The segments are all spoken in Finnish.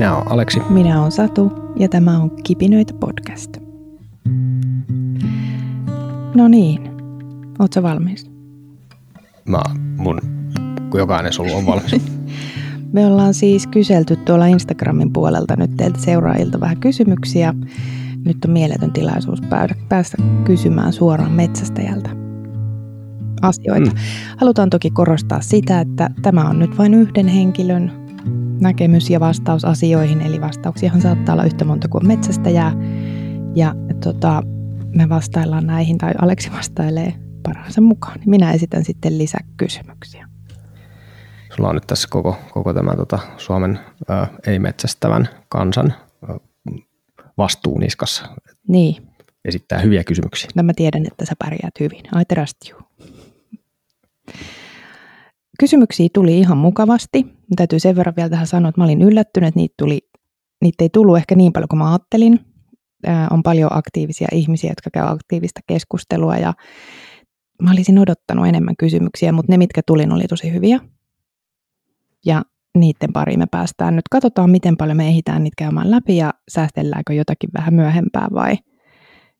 Minä olen Aleksi. Minä olen Satu ja tämä on Kipinöitä podcast. No niin, ootko valmis? Mä, mun, kun jokainen sulu on valmis. Me ollaan siis kyselty tuolla Instagramin puolelta nyt teiltä seuraajilta vähän kysymyksiä. Nyt on mieletön tilaisuus päästä kysymään suoraan metsästäjältä asioita. Mm. Halutaan toki korostaa sitä, että tämä on nyt vain yhden henkilön näkemys ja vastaus asioihin, eli vastauksiahan saattaa olla yhtä monta kuin metsästäjää. Ja tota, me vastaillaan näihin, tai Aleksi vastailee parhaansa mukaan. Minä esitän sitten lisäkysymyksiä. Sulla on nyt tässä koko, koko tämä tota, Suomen ä, ei-metsästävän kansan ä, vastuu niskassa. Niin. Esittää hyviä kysymyksiä. No mä tiedän, että sä pärjäät hyvin. I trust you. Kysymyksiä tuli ihan mukavasti. Mä täytyy sen verran vielä tähän sanoa, että mä olin yllättynyt, että niitä, tuli, niitä ei tullut ehkä niin paljon kuin mä ajattelin. Ää, on paljon aktiivisia ihmisiä, jotka käy aktiivista keskustelua ja mä olisin odottanut enemmän kysymyksiä, mutta ne, mitkä tuli, oli tosi hyviä. Ja niiden pariin me päästään nyt. Katsotaan, miten paljon me ehditään niitä käymään läpi ja säästelläänkö jotakin vähän myöhempää vai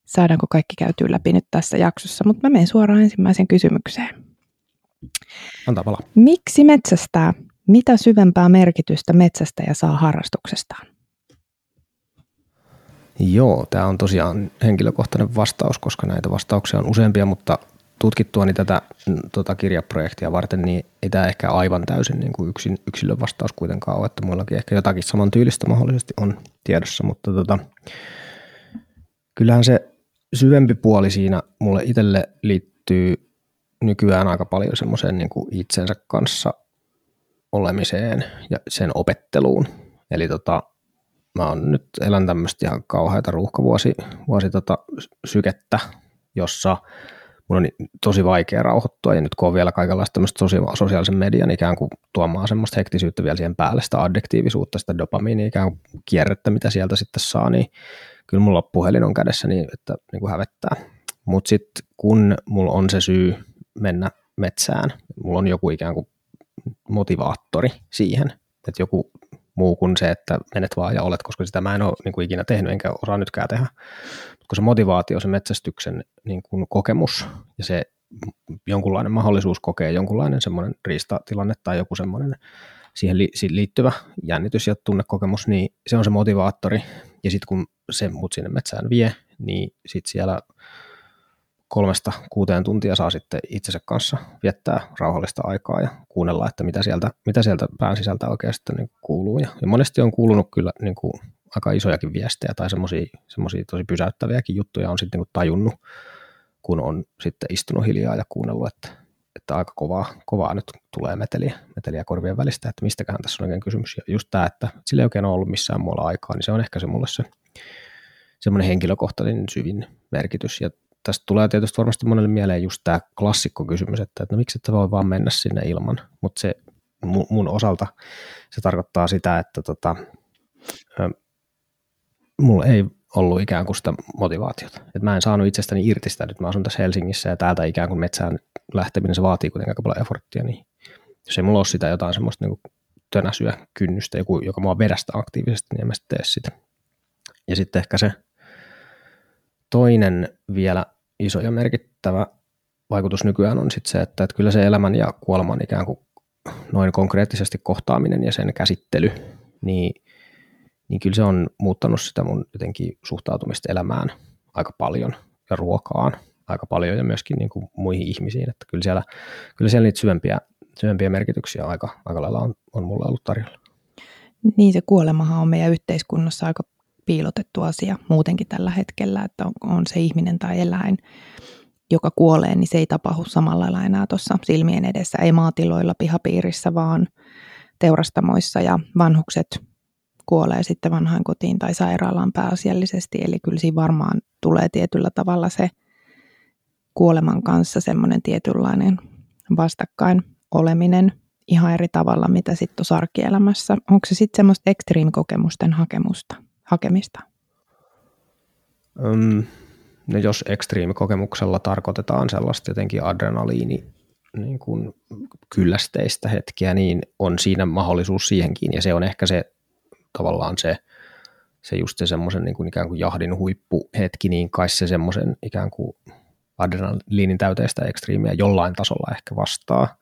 saadaanko kaikki käytyä läpi nyt tässä jaksossa. Mutta mä menen suoraan ensimmäiseen kysymykseen. Antaa palaa. Miksi metsästää? Mitä syvempää merkitystä metsästäjä saa harrastuksestaan? Joo, tämä on tosiaan henkilökohtainen vastaus, koska näitä vastauksia on useampia, mutta tutkittuani tätä tota kirjaprojektia varten, niin ei tämä ehkä aivan täysin niin kuin yksin, yksilön vastaus kuitenkaan ole, että muillakin ehkä jotakin samantyylistä mahdollisesti on tiedossa, mutta tota, kyllähän se syvempi puoli siinä mulle itselle liittyy nykyään aika paljon semmoiseen niin kuin itsensä kanssa olemiseen ja sen opetteluun. Eli tota, mä oon nyt elän tämmöistä ihan kauheita ruuhkavuosi vuosi tota, sykettä, jossa mun on tosi vaikea rauhoittua, ja nyt kun on vielä kaikenlaista tämmöistä sosiaalisen median ikään kuin tuomaan semmoista hektisyyttä vielä siihen päälle, sitä addiktiivisuutta, sitä dopamiinia ikään kuin kierrettä, mitä sieltä sitten saa, niin kyllä mulla puhelin on kädessä niin, että niin kuin hävettää. Mutta sitten kun mulla on se syy mennä metsään. Mulla on joku ikään kuin motivaattori siihen, että joku muu kuin se, että menet vaan ja olet, koska sitä mä en ole niin kuin ikinä tehnyt, enkä osaa nytkään tehdä. Kun se motivaatio, se metsästyksen niin kuin kokemus ja se jonkunlainen mahdollisuus kokea jonkunlainen semmoinen riistatilanne tai joku semmoinen siihen liittyvä jännitys ja tunnekokemus, niin se on se motivaattori. Ja sitten kun se mut sinne metsään vie, niin sitten siellä kolmesta kuuteen tuntia saa sitten itsensä kanssa viettää rauhallista aikaa ja kuunnella, että mitä sieltä, mitä sieltä pään sisältä oikeasti niin kuuluu. Ja, ja monesti on kuulunut kyllä niin kuin aika isojakin viestejä tai semmoisia tosi pysäyttäviäkin juttuja on sitten niin kuin tajunnut, kun on sitten istunut hiljaa ja kuunnellut, että, että aika kovaa, kovaa nyt tulee meteliä, meteliä korvien välistä, että mistäköhän tässä on oikein kysymys. Ja just tämä, että sillä ei oikein ole ollut missään muualla aikaa, niin se on ehkä se mulle se semmoinen henkilökohtainen syvin merkitys. Ja tästä tulee tietysti varmasti monelle mieleen just tämä klassikkokysymys, että, että no miksi et voi vaan mennä sinne ilman, mutta se mun, mun osalta se tarkoittaa sitä, että tota, mulla ei ollut ikään kuin sitä motivaatiota. Et mä en saanut itsestäni irti sitä, nyt mä asun tässä Helsingissä ja täältä ikään kuin metsään lähteminen, se vaatii kuitenkin aika paljon efforttia, niin jos ei mulla ole sitä jotain semmoista niin tönäsyä, kynnystä, joku, joka mua vedästä aktiivisesti, niin en mä sitten tee sitä. Ja sitten ehkä se toinen vielä iso ja merkittävä vaikutus nykyään on sitten se, että, että kyllä se elämän ja kuoleman ikään kuin noin konkreettisesti kohtaaminen ja sen käsittely, niin, niin kyllä se on muuttanut sitä mun jotenkin suhtautumista elämään aika paljon ja ruokaan aika paljon ja myöskin niin kuin muihin ihmisiin, että kyllä siellä, kyllä siellä niitä syvempiä, syvempiä merkityksiä aika, aika lailla on, on mulle ollut tarjolla. Niin se kuolemahan on meidän yhteiskunnassa aika piilotettu asia muutenkin tällä hetkellä, että on, on se ihminen tai eläin, joka kuolee, niin se ei tapahdu samalla lailla enää tuossa silmien edessä, ei maatiloilla pihapiirissä, vaan teurastamoissa ja vanhukset kuolee sitten vanhaan kotiin tai sairaalaan pääasiallisesti, eli kyllä siinä varmaan tulee tietyllä tavalla se kuoleman kanssa semmoinen tietynlainen vastakkain oleminen ihan eri tavalla, mitä sitten on arkielämässä. Onko se sitten semmoista ekstriimikokemusten hakemusta? Hakemista? Um, no jos ekstriimikokemuksella tarkoitetaan sellaista jotenkin adrenaliini niin kuin kyllästeistä hetkiä, niin on siinä mahdollisuus siihenkin, ja se on ehkä se tavallaan se, se just se semmoisen niin kuin ikään kuin jahdin huippuhetki, niin kai se semmoisen ikään kuin adrenaliinin täyteistä ekstriimiä jollain tasolla ehkä vastaa,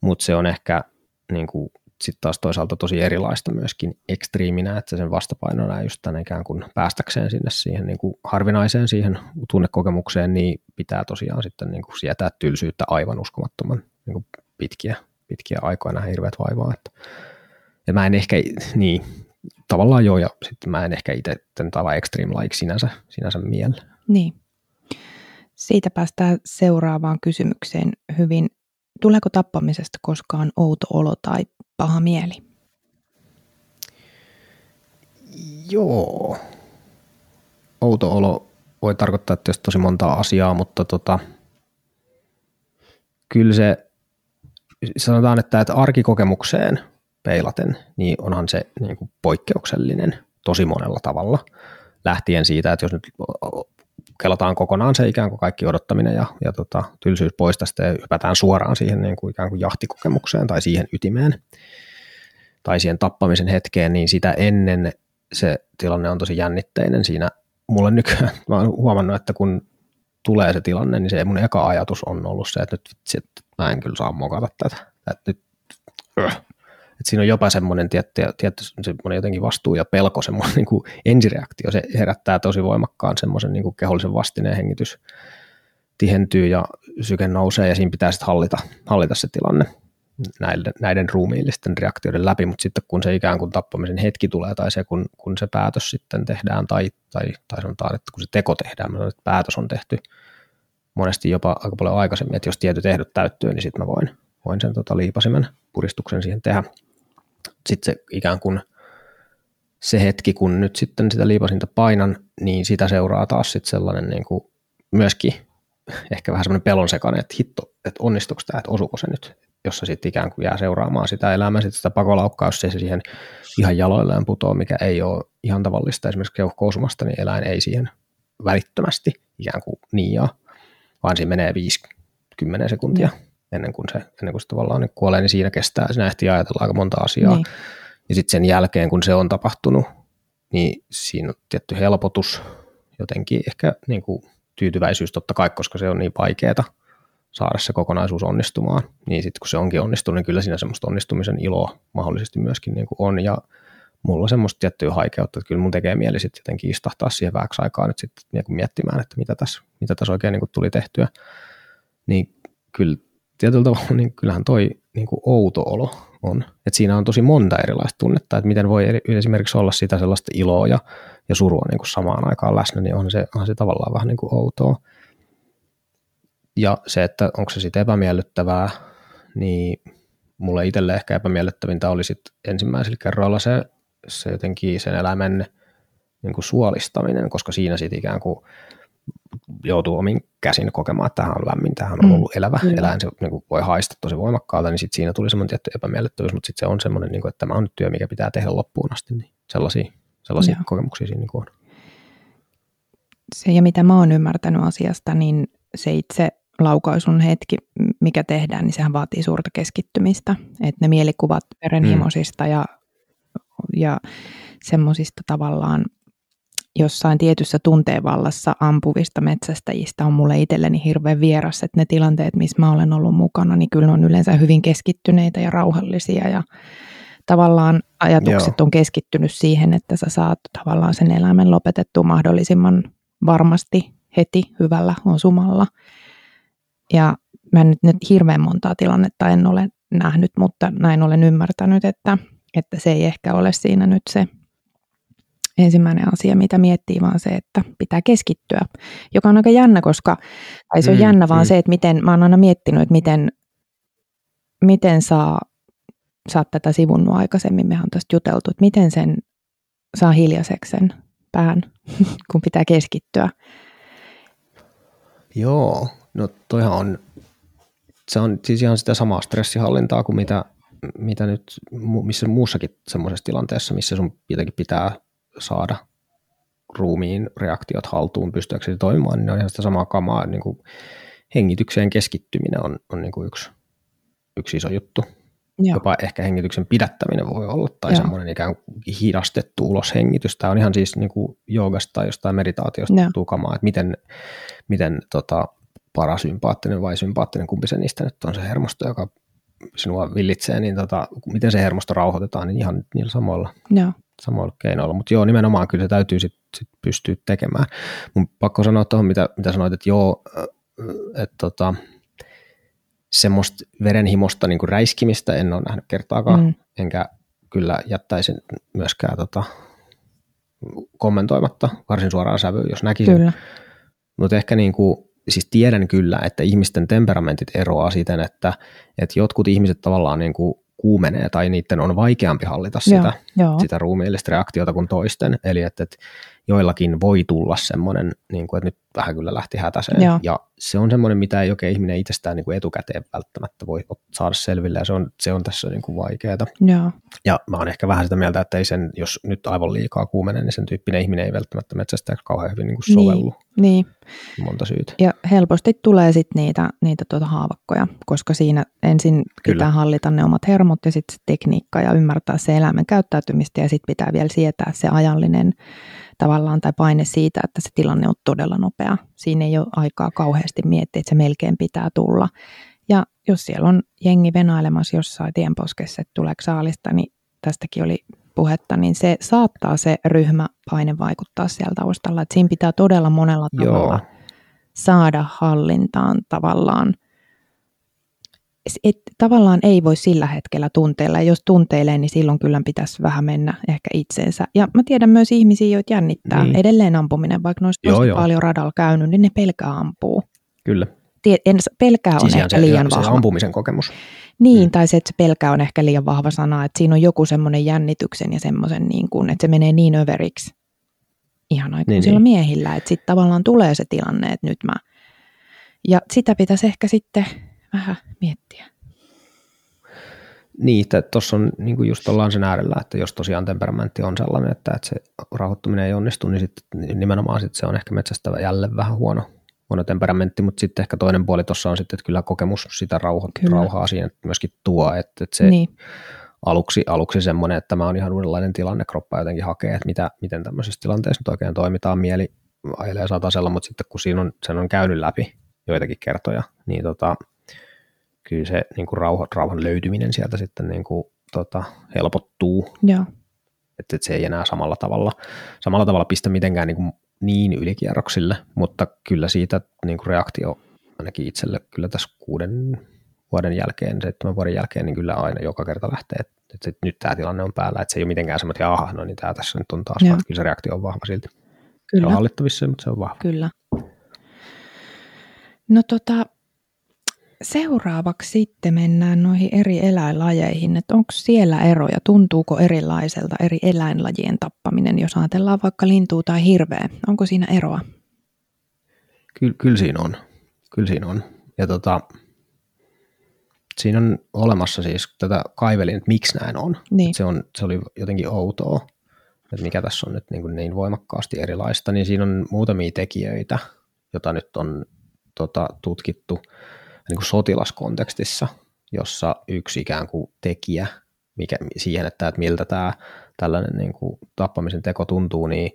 mutta se on ehkä niin kuin sitten taas toisaalta tosi erilaista myöskin ekstriiminä, että sen vastapainona just tämän ikään kuin päästäkseen sinne siihen niin kuin harvinaiseen siihen tunnekokemukseen, niin pitää tosiaan sitten niin kuin sietää tylsyyttä aivan uskomattoman niin kuin pitkiä, pitkiä aikoina hirveät vaivaa. Että, ja mä en ehkä, niin tavallaan joo, ja sitten mä en ehkä itse tämän tavan extreme like sinänsä, sinänsä miellä. Niin. Siitä päästään seuraavaan kysymykseen hyvin. Tuleeko tappamisesta koskaan outo olo tai paha mieli? Joo. Outo olo voi tarkoittaa tietysti tosi montaa asiaa, mutta tota, kyllä se, sanotaan, että, että arkikokemukseen peilaten, niin onhan se niin kuin poikkeuksellinen tosi monella tavalla. Lähtien siitä, että jos nyt kelataan kokonaan se ikään kuin kaikki odottaminen ja, ja tota, tylsyys pois tästä ja hypätään suoraan siihen niin kuin ikään kuin jahtikokemukseen tai siihen ytimeen tai siihen tappamisen hetkeen, niin sitä ennen se tilanne on tosi jännitteinen siinä. Mulle nykyään, mä oon huomannut, että kun tulee se tilanne, niin se mun eka ajatus on ollut se, että nyt vitsi, että mä en kyllä saa mokata tätä. Että nyt, öh, että siinä on jopa semmoinen tietty, tietty semmoinen jotenkin vastuu ja pelko, semmoinen niin kuin ensireaktio, se herättää tosi voimakkaan semmoisen niin kuin kehollisen vastineen hengitys. Tihentyy ja syke nousee ja siinä pitää sitten hallita, hallita se tilanne näiden, näiden ruumiillisten reaktioiden läpi, mutta sitten kun se ikään kuin tappamisen hetki tulee tai se kun, kun se päätös sitten tehdään tai, tai, tai sanotaan, että kun se teko tehdään, sanon, että päätös on tehty monesti jopa aika paljon aikaisemmin, että jos tietyt ehdot täyttyy, niin sitten mä voin, voin sen tota liipasimen puristuksen siihen tehdä sitten se ikään kuin se hetki, kun nyt sitten sitä liipasinta painan, niin sitä seuraa taas sitten sellainen niin kuin myöskin ehkä vähän semmoinen pelon sekainen, että hitto, että onnistuuko tämä, että osuuko se nyt, jossa sitten ikään kuin jää seuraamaan sitä elämää, sitten sitä pakolaukkaa, jos se siihen ihan jaloilleen putoaa, mikä ei ole ihan tavallista esimerkiksi keuhkousumasta, niin eläin ei siihen välittömästi ikään kuin niijaa, vaan siinä menee 50 sekuntia. Mm ennen kuin se, ennen kuin se tavallaan niin kuolee, niin siinä kestää, siinä ehtii ajatella aika monta asiaa. Niin. Ja sitten sen jälkeen, kun se on tapahtunut, niin siinä on tietty helpotus, jotenkin ehkä niin kuin tyytyväisyys totta kai, koska se on niin vaikeaa saada se kokonaisuus onnistumaan. Niin sitten kun se onkin onnistunut, niin kyllä siinä semmoista onnistumisen iloa mahdollisesti myöskin niin kuin on. Ja mulla on semmoista tiettyä haikeutta, että kyllä mun tekee mieli sitten jotenkin istahtaa siihen vähäksi aikaa nyt sitten niin miettimään, että mitä tässä, mitä tässä oikein niin kuin tuli tehtyä. Niin kyllä tietyllä tavalla niin kyllähän toi niin kuin outo olo on. Et siinä on tosi monta erilaista tunnetta, että miten voi esimerkiksi olla sitä sellaista iloa ja, ja surua niin kuin samaan aikaan läsnä, niin on se, on se tavallaan vähän niin kuin outoa. Ja se, että onko se sitten epämiellyttävää, niin mulle itselle ehkä epämiellyttävintä oli sitten ensimmäisellä kerralla se, se jotenkin sen eläimen niin kuin suolistaminen, koska siinä sitten ikään kuin joutuu omin käsin kokemaan, että tähän on lämmin, tähän on mm. ollut elävä mm. eläin, se niin kuin voi haista tosi voimakkaalta, niin sit siinä tuli semmoinen tietty epämiellyttävyys, mutta sitten se on semmoinen, niin kuin, että tämä on nyt työ, mikä pitää tehdä loppuun asti, niin sellaisia, sellaisia Joo. kokemuksia siinä niin on. Se ja mitä mä oon ymmärtänyt asiasta, niin se itse laukaisun hetki, mikä tehdään, niin sehän vaatii suurta keskittymistä. Että ne mielikuvat verenhimoisista mm. ja, ja semmoisista tavallaan jossain tietyssä tunteenvallassa ampuvista metsästäjistä on mulle itselleni hirveän vieras, että ne tilanteet, missä mä olen ollut mukana, niin kyllä on yleensä hyvin keskittyneitä ja rauhallisia ja tavallaan ajatukset Joo. on keskittynyt siihen, että sä saat tavallaan sen eläimen lopetettua mahdollisimman varmasti heti hyvällä osumalla. Ja mä nyt, nyt hirveän montaa tilannetta en ole nähnyt, mutta näin olen ymmärtänyt, että, että se ei ehkä ole siinä nyt se ensimmäinen asia, mitä miettii, vaan se, että pitää keskittyä, joka on aika jännä, koska, tai se on mm, jännä vaan mm. se, että miten, mä oon aina miettinyt, että miten, miten saa, saa tätä sivunnut aikaisemmin, mehän on tästä juteltu, että miten sen saa hiljaiseksi sen pään, kun pitää keskittyä. Joo, no toihan on, se on siis ihan sitä samaa stressihallintaa kuin mitä, mitä nyt missä muussakin semmoisessa tilanteessa, missä sun jotenkin pitää saada ruumiin reaktiot haltuun pystyäksesi toimimaan, niin ne on ihan sitä samaa kamaa. Niin kuin hengitykseen keskittyminen on, on niin kuin yksi, yksi iso juttu. Joo. jopa ehkä hengityksen pidättäminen voi olla, tai Joo. semmoinen ikään kuin hidastettu uloshengitys. Tämä on ihan siis niin kuin joogasta tai jostain meditaatiosta tuttuu kamaa, että miten, miten tota, parasympaattinen vai sympaattinen, kumpi se niistä nyt on se hermosto, joka sinua villitsee, niin tota, miten se hermosto rauhoitetaan, niin ihan niillä samoilla, Joo. Samoilla keinoilla. Mutta joo, nimenomaan kyllä se täytyy sitten sit pystyä tekemään. Mun pakko sanoa tuohon, mitä, mitä sanoit, että joo, että tota, semmoista verenhimosta niin kuin räiskimistä en ole nähnyt kertaakaan, mm. enkä kyllä jättäisin myöskään tota, kommentoimatta varsin suoraan sävyyn, jos näkisin. Kyllä. Mutta ehkä niin kuin, siis tiedän kyllä, että ihmisten temperamentit eroaa siten, että, että jotkut ihmiset tavallaan niin kuin kuumenee tai niiden on vaikeampi hallita sitä, joo, sitä ruumiillista reaktiota kuin toisten. Eli että, että joillakin voi tulla semmoinen, niin kuin, että nyt vähän kyllä lähti hätäseen. Joo. Ja se on semmoinen, mitä ei oikein ihminen itsestään niin kuin etukäteen välttämättä voi saada selville, ja se on, se on tässä niin kuin vaikeaa. Joo. Ja mä oon ehkä vähän sitä mieltä, että ei sen, jos nyt aivan liikaa kuumene, niin sen tyyppinen ihminen ei välttämättä metsästä kauhean hyvin niin kuin sovellu. Niin, niin. Monta syytä. Ja helposti tulee sitten niitä, niitä tuota haavakkoja, koska siinä ensin Kyllä. pitää hallita ne omat hermot ja sitten se tekniikka ja ymmärtää se elämän käyttäytymistä ja sitten pitää vielä sietää se ajallinen tavallaan tai paine siitä, että se tilanne on todella nopea. Siinä ei ole aikaa kauheasti miettiä, että se melkein pitää tulla. Ja jos siellä on jengi venailemassa jossain tienposkessa, että tuleeko saalista, niin tästäkin oli puhetta, niin se saattaa se ryhmäpaine vaikuttaa sieltä taustalla. Että siinä pitää todella monella tavalla Joo. saada hallintaan tavallaan – et, tavallaan ei voi sillä hetkellä tunteilla, ja jos tunteilee, niin silloin kyllä pitäisi vähän mennä ehkä itseensä. Ja mä tiedän myös ihmisiä, joita jännittää niin. edelleen ampuminen, vaikka ne olisi tosi joo, paljon radalla käynyt, niin ne pelkää ampuu. Kyllä. Tie, en, pelkää on siis ehkä se, liian vahva. Se ampumisen kokemus. Niin, mm. tai se, että se pelkää on ehkä liian vahva sana, että siinä on joku semmoinen jännityksen ja semmoisen, niin kuin, että se menee niin överiksi ihan aikuisilla niin, niin. miehillä, että sitten tavallaan tulee se tilanne, että nyt mä... Ja sitä pitäisi ehkä sitten vähän miettiä. Niin, että tuossa on niin kuin just ollaan sen äärellä, että jos tosiaan temperamentti on sellainen, että, että se rauhoittuminen ei onnistu, niin sitten nimenomaan sit se on ehkä metsästävä jälleen vähän huono, huono temperamentti, mutta sitten ehkä toinen puoli tuossa on sitten, että kyllä kokemus sitä rauha, rauhaa siihen myöskin tuo, että, että se niin. aluksi, aluksi semmoinen, että tämä on ihan uudenlainen tilanne, kroppa jotenkin hakee, että mitä, miten tämmöisessä tilanteessa nyt oikein toimitaan, mieli ajelee satasella, mutta sitten kun siinä on, sen on käynyt läpi joitakin kertoja, niin tota, kyllä se niin kuin rauha, rauhan löytyminen sieltä sitten niin kuin, tota, helpottuu. Joo. Että, että se ei enää samalla tavalla, samalla tavalla pistä mitenkään niin, kuin niin ylikierroksille, mutta kyllä siitä niin kuin reaktio ainakin itselle kyllä tässä kuuden vuoden jälkeen, seitsemän vuoden jälkeen, niin kyllä aina joka kerta lähtee, että, että nyt tämä tilanne on päällä, että se ei ole mitenkään semmoinen, että aha, no niin tämä tässä nyt on taas, Joo. vaan kyllä se reaktio on vahva silti. Kyllä. Se on hallittavissa, mutta se on vahva. Kyllä. No tota, Seuraavaksi sitten mennään noihin eri eläinlajeihin, että onko siellä eroja, tuntuuko erilaiselta eri eläinlajien tappaminen, jos ajatellaan vaikka lintua tai hirveä, onko siinä eroa? Kyllä, kyllä siinä on, kyllä siinä on. Ja tota, siinä on olemassa siis, tätä kaivelin, että miksi näin on. Niin. Se, on se oli jotenkin outoa, että mikä tässä on nyt niin, niin voimakkaasti erilaista, niin siinä on muutamia tekijöitä, joita nyt on tota, tutkittu – niin kuin sotilaskontekstissa, jossa yksi ikään kuin tekijä mikä, siihen, että, että miltä tämä tällainen niin kuin tappamisen teko tuntuu, niin,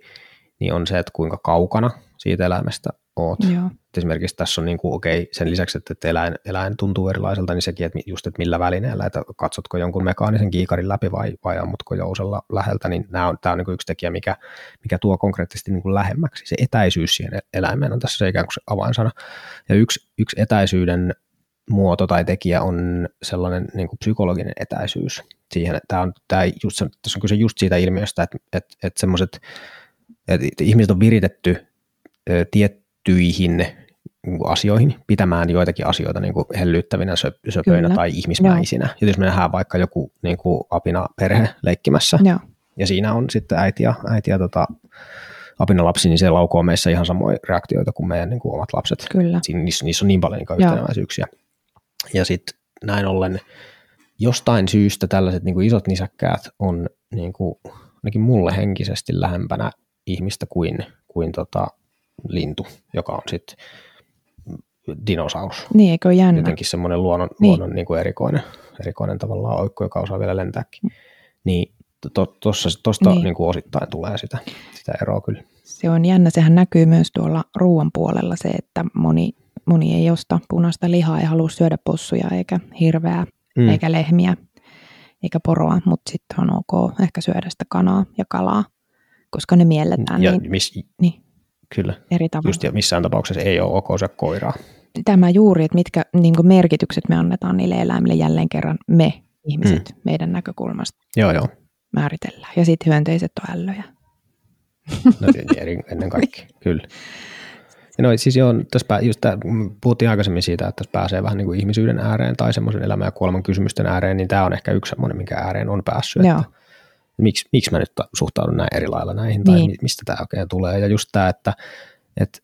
niin on se, että kuinka kaukana siitä eläimestä oot. Joo. Esimerkiksi tässä on niin kuin, okei, sen lisäksi, että eläin, eläin tuntuu erilaiselta, niin sekin, että just, että millä välineellä, että katsotko jonkun mekaanisen kiikarin läpi vai, vai ammutko jousella läheltä, niin nämä on, tämä on niin kuin yksi tekijä, mikä, mikä tuo konkreettisesti niin kuin lähemmäksi. Se etäisyys siihen eläimeen on tässä se ikään kuin se avainsana. Ja yksi, yksi etäisyyden muoto tai tekijä on sellainen niin kuin psykologinen etäisyys siihen, että tämä on, tämä just, tässä on kyse just siitä ilmiöstä, että, että, että semmoiset, että ihmiset on viritetty tiettyihin niin asioihin, pitämään joitakin asioita niin kuin hellyttävinä, söpöinä Kyllä. tai ihmismäisinä. Ja jos me nähdään vaikka joku niin kuin apina perhe leikkimässä, Joo. ja siinä on sitten äiti ja, äiti ja tota, apina lapsi, niin se laukoo meissä ihan samoja reaktioita kuin meidän niin kuin omat lapset. Kyllä. Siinä, niissä, niissä on niin paljon niin yhtenäväisyyksiä. Ja sitten näin ollen jostain syystä tällaiset niin kuin isot nisäkkäät on niin kuin, ainakin mulle henkisesti lähempänä ihmistä kuin, kuin tota, lintu, joka on sitten dinosaurus. Niin, eikö jännä? Jotenkin semmoinen luonnon, niin. luonnon niin kuin erikoinen, erikoinen tavallaan oikku, joka osaa vielä lentääkin. Niin tuosta to, niin. niin kuin osittain tulee sitä, sitä eroa kyllä. Se on jännä, sehän näkyy myös tuolla ruoan puolella se, että moni, moni ei osta punaista lihaa ja halua syödä possuja eikä hirveää mm. eikä lehmiä eikä poroa, mutta sitten on ok ehkä syödä sitä kanaa ja kalaa, koska ne mielletään ja niin, mis, niin kyllä. eri tavalla. Just ja missään tapauksessa ei ole ok syödä koiraa. Tämä juuri, että mitkä niin merkitykset me annetaan niille eläimille jälleen kerran me ihmiset mm. meidän näkökulmasta. Joo, joo. Määritellään. Ja sitten hyönteiset on ällöjä. No, ennen kaikkea, kyllä. Ja no siis joo, tässä just tämä, puhuttiin aikaisemmin siitä, että tässä pääsee vähän niin kuin ihmisyyden ääreen tai semmoisen elämän ja kuoleman kysymysten ääreen, niin tämä on ehkä yksi semmoinen, minkä ääreen on päässyt. Joo. Että miksi, miksi mä nyt suhtaudun näin eri lailla näihin, niin. tai mistä tämä oikein tulee. Ja just tämä, että, että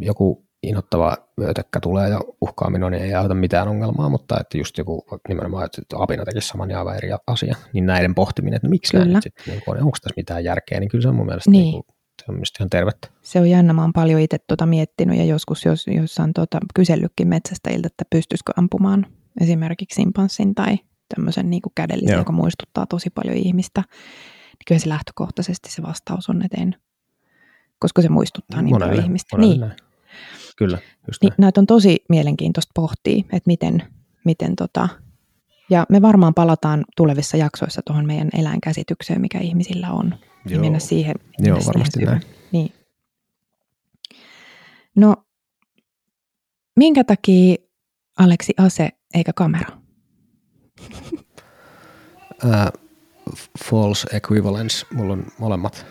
joku inhottava vyötekkä tulee ja uhkaa minua, niin ei auta mitään ongelmaa, mutta että just joku nimenomaan, että apina tekisi saman ja aivan eri asia, niin näiden pohtiminen, että miksi kyllä. näin sitten, niin on, onko tässä mitään järkeä, niin kyllä se on mun mielestä niin. Niin kuin, se on ihan tervettä. Se on jännä, mä oon paljon itse tuota miettinyt ja joskus jos, jossain tuota, kysellytkin metsästäjiltä, että pystyisikö ampumaan esimerkiksi simpanssin tai tämmöisen niin kädellisen, Joo. joka muistuttaa tosi paljon ihmistä, niin kyllä se lähtökohtaisesti se vastaus on, että en, koska se muistuttaa niin monelle, paljon ihmistä. Monelle niin. Näin. Kyllä, just niin, näitä on tosi mielenkiintoista pohtia, että miten, miten tota, ja me varmaan palataan tulevissa jaksoissa tuohon meidän eläinkäsitykseen, mikä ihmisillä on. Joo. Ja mennä siihen. Joo, varmasti näin. Niin. No, minkä takia Aleksi ase eikä kamera? uh, false equivalence, mulla on molemmat.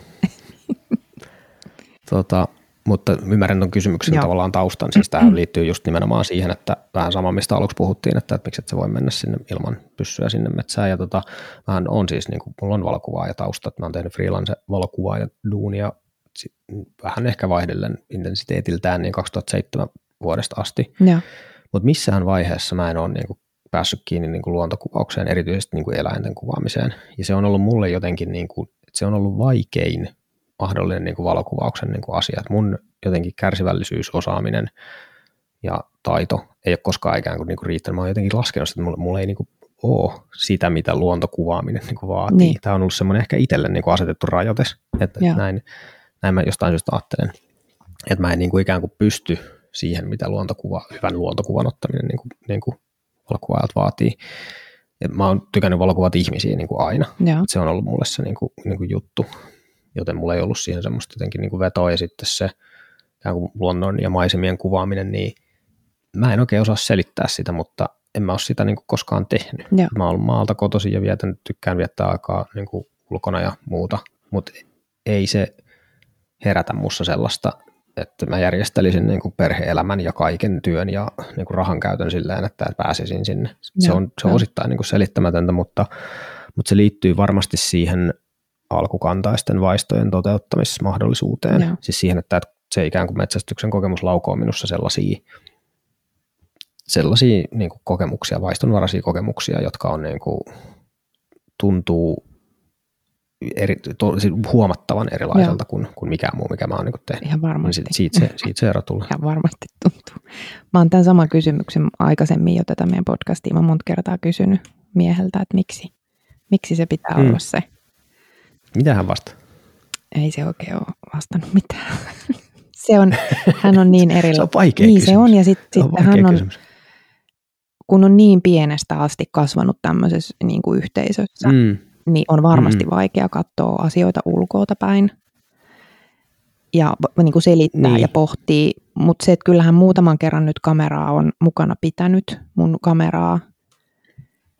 tota, mutta ymmärrän tuon kysymyksen Joo. tavallaan taustan. Siis tämä liittyy just nimenomaan siihen, että vähän sama, mistä aluksi puhuttiin, että, että miksi et se voi mennä sinne ilman pyssyä sinne metsään. Ja tota, vähän on siis, niin kuin, mulla on valokuvaa ja tausta, että mä oon tehnyt freelance valokuvaa ja duunia sit, vähän ehkä vaihdellen intensiteetiltään niin 2007 vuodesta asti. Mutta missään vaiheessa mä en ole niin kuin, päässyt kiinni niin kuin luontokuvaukseen, erityisesti niin kuin eläinten kuvaamiseen. Ja se on ollut mulle jotenkin, niin kuin, että se on ollut vaikein mahdollinen niin kuin valokuvauksen niin kuin asia. Että mun jotenkin kärsivällisyys, osaaminen ja taito ei ole koskaan ikään kuin, niin kuin riittänyt. Mä oon jotenkin laskenut, että mulla, mulla ei niin kuin ole sitä, mitä luontokuvaaminen niin kuin vaatii. Niin. Tämä on ollut semmoinen ehkä itselle niin kuin asetettu rajoites, että näin, näin mä jostain syystä ajattelen, että mä en niin kuin ikään kuin pysty siihen, mitä luontokuva, hyvän luontokuvan ottaminen niin kuin, niin kuin valokuvaajat vaatii. Et mä oon tykännyt valokuvat ihmisiä niin kuin aina. Se on ollut mulle se niin kuin, niin kuin juttu joten mulla ei ollut siihen semmoista jotenkin niin kuin vetoa ja sitten se kuin luonnon ja maisemien kuvaaminen, niin mä en oikein osaa selittää sitä, mutta en mä ole sitä niin kuin koskaan tehnyt. Joo. Mä oon maalta kotoisin ja vietän, tykkään viettää aikaa niin kuin ulkona ja muuta, mutta ei se herätä mussa sellaista, että mä järjestelisin niin kuin perhe-elämän ja kaiken työn ja niin kuin rahan käytön silleen, että pääsisin sinne. Joo, se on, se on osittain niin kuin selittämätöntä, mutta, mutta se liittyy varmasti siihen alkukantaisten vaistojen toteuttamismahdollisuuteen. Joo. Siis siihen, että se ikään kuin metsästyksen kokemus laukoo minussa sellaisia, sellaisia niin kuin kokemuksia, vaistonvaraisia kokemuksia, jotka on niin kuin, tuntuu eri, to, siis huomattavan erilaiselta kuin, kuin mikään muu, mikä mä oon niin tehnyt. Ihan varmasti. Niin siitä, se, siitä se ero tulee. Ihan varmasti tuntuu. Mä oon tämän saman kysymyksen aikaisemmin jo tätä meidän podcastia mä monta kertaa kysynyt mieheltä, että miksi, miksi se pitää hmm. olla se mitä hän vastaa? Ei se oikein ole vastannut mitään. se on, hän on niin erilainen. se on vaikea Niin kysymys. se on ja sitten sit hän on, kysymys. kun on niin pienestä asti kasvanut tämmöisessä niin kuin yhteisössä, mm. niin on varmasti mm. vaikea katsoa asioita ulkoota päin ja niin kuin selittää niin. ja pohtii. Mutta se, että kyllähän muutaman kerran nyt kameraa on mukana pitänyt, mun kameraa,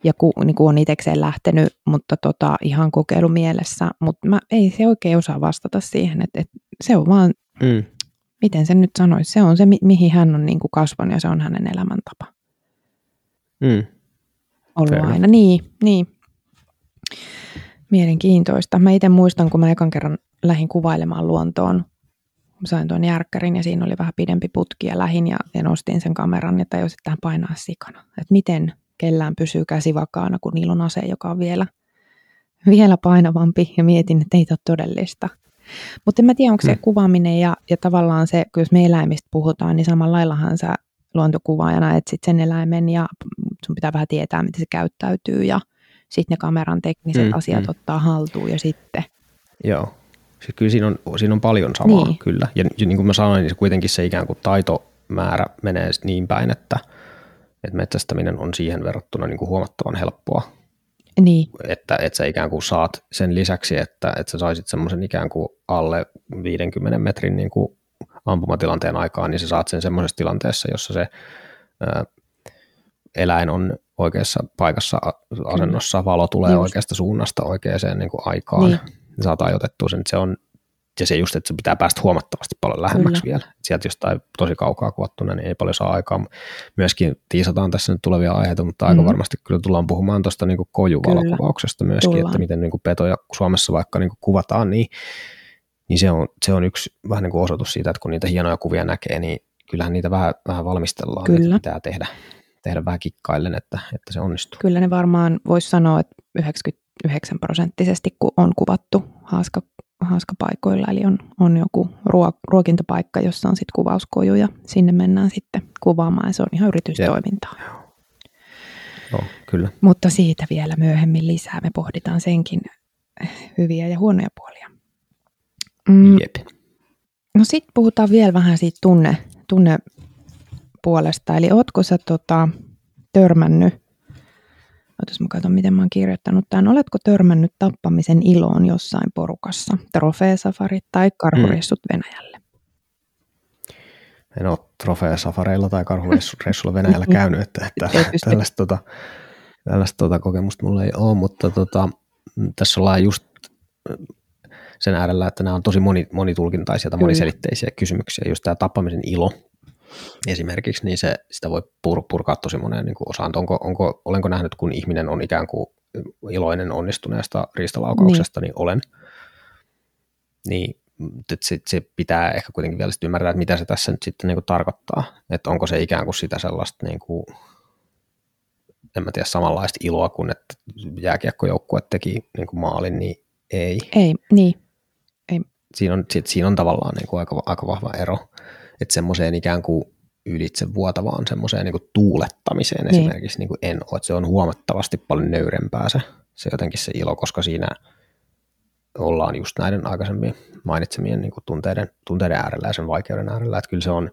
ja ku, niin kuin on itsekseen lähtenyt, mutta tota, ihan kokeilumielessä, mutta mä ei se oikein osaa vastata siihen, että, että se on vaan, mm. miten sen nyt sanoisi, se on se, mi- mihin hän on niin kuin kasvanut ja se on hänen elämäntapa. Mm. Ollut Fair. aina, niin, niin. Mielenkiintoista. Mä itse muistan, kun mä ekan kerran lähdin kuvailemaan luontoon, sain tuon järkkärin ja siinä oli vähän pidempi putki ja lähin ja, ja nostin sen kameran ja tajusin, että painaa sikana. Että miten, kellään pysyy käsi vakaana, kun niillä on ase, joka on vielä, vielä painavampi ja mietin, että ei ole todellista. Mutta en mä tiedä, onko se hmm. kuvaaminen ja, ja tavallaan se, kun jos me eläimistä puhutaan, niin samalla laillahan sä luontokuvaajana etsit sen eläimen ja sun pitää vähän tietää, miten se käyttäytyy ja sitten ne kameran tekniset mm, asiat mm. ottaa haltuun ja sitten. Joo, siis kyllä siinä on, siinä on paljon samaa niin. kyllä. Ja, ja niin kuin mä sanoin, niin se kuitenkin se ikään kuin taitomäärä menee niin päin, että, että metsästäminen on siihen verrattuna niin kuin huomattavan helppoa. Niin. Että, että sä ikään kuin saat sen lisäksi, että, että sä saisit semmoisen ikään kuin alle 50 metrin niin kuin ampumatilanteen aikaan, niin sä saat sen semmoisessa tilanteessa, jossa se ää, eläin on oikeassa paikassa asennossa, valo tulee Just. oikeasta suunnasta oikeaan niin kuin aikaan. Niin. Saat ajoitettua sen, se on ja se just, että se pitää päästä huomattavasti paljon lähemmäksi Kyllä. vielä. Sieltä jostain tosi kaukaa kuvattuna, niin ei paljon saa aikaa. Myöskin tiisataan tässä nyt tulevia aiheita, mutta aika mm. varmasti kyllä tullaan puhumaan tuosta niin kojuvalokuvauksesta myöskin, tullaan. että miten niin kuin petoja Suomessa vaikka niin kuin kuvataan, niin, niin se, on, se on yksi vähän niin kuin osoitus siitä, että kun niitä hienoja kuvia näkee, niin kyllähän niitä vähän, vähän valmistellaan, kyllä. pitää tehdä, tehdä vähän kikkaillen, että, että se onnistuu. Kyllä ne varmaan voisi sanoa, että 99 prosenttisesti kun on kuvattu haaska haaskapaikoilla, eli on, on joku ruok- ruokintapaikka, jossa on sitten kuvauskoju ja sinne mennään sitten kuvaamaan ja se on ihan yritystoimintaa. Joo. Joo, kyllä. Mutta siitä vielä myöhemmin lisää. Me pohditaan senkin hyviä ja huonoja puolia. Mm. Jep. No sitten puhutaan vielä vähän siitä tunne, tunnepuolesta. Eli ootko sä tota, törmännyt Otas mä katson, miten mä oon kirjoittanut tämän. Oletko törmännyt tappamisen iloon jossain porukassa? Trofeesafarit tai karhureissut mm. Venäjälle? En ole trofeesafareilla tai karhureissulla Venäjällä käynyt, että, että tällaista, tota, tällaista tota kokemusta mulla ei ole, mutta tota, tässä ollaan just sen äärellä, että nämä on tosi moni, monitulkintaisia tai moniselitteisiä kysymyksiä. Just tämä tappamisen ilo esimerkiksi, niin se, sitä voi pur, purkaa tosi moneen niin osaan. Onko, onko, olenko nähnyt, kun ihminen on ikään kuin iloinen onnistuneesta riistalaukauksesta, niin, niin olen. Niin se, se pitää ehkä kuitenkin vielä ymmärtää, että mitä se tässä nyt sitten niin kuin tarkoittaa. Että onko se ikään kuin sitä sellaista, niin kuin, en mä tiedä, samanlaista iloa kuin että jääkiekkojoukkue teki niin kuin maalin, niin ei. Ei, niin. Ei. Siinä, on, siinä on tavallaan niin kuin aika, aika vahva ero että semmoiseen ikään kuin ylitse vuotavaan semmoiseen niin tuulettamiseen niin. esimerkiksi niin kuin en ole, että se on huomattavasti paljon nöyrempää se, se jotenkin se ilo, koska siinä ollaan just näiden aikaisemmin mainitsemien niin kuin tunteiden, tunteiden äärellä ja sen vaikeuden äärellä, että kyllä se on,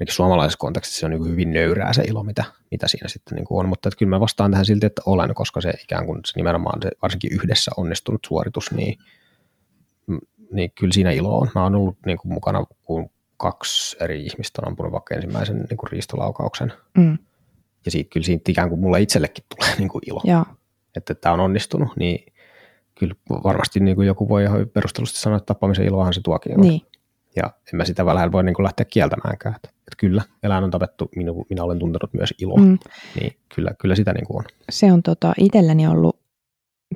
ainakin suomalaisessa kontekstissa se on niin kuin hyvin nöyrää se ilo, mitä, mitä siinä sitten niin kuin on, mutta että kyllä mä vastaan tähän silti, että olen, koska se ikään kuin se nimenomaan se varsinkin yhdessä onnistunut suoritus, niin, niin kyllä siinä ilo on. Mä oon ollut niin kuin mukana, kun kaksi eri ihmistä on ampunut vaikka ensimmäisen niin kuin riistolaukauksen. Mm. Ja siitä kyllä siitä ikään kuin mulle itsellekin tulee niin kuin ilo, ja. että tämä on onnistunut, niin kyllä varmasti niin kuin joku voi ihan perustellusti sanoa, että tappamisen iloahan se tuokin. Niin. Ja en mä sitä vähän voi niin kuin lähteä kieltämäänkään. Että, että kyllä, eläin on tapettu, minä, minä olen tuntenut myös iloa, mm. niin kyllä, kyllä sitä niin kuin on. Se on tota, itselleni ollut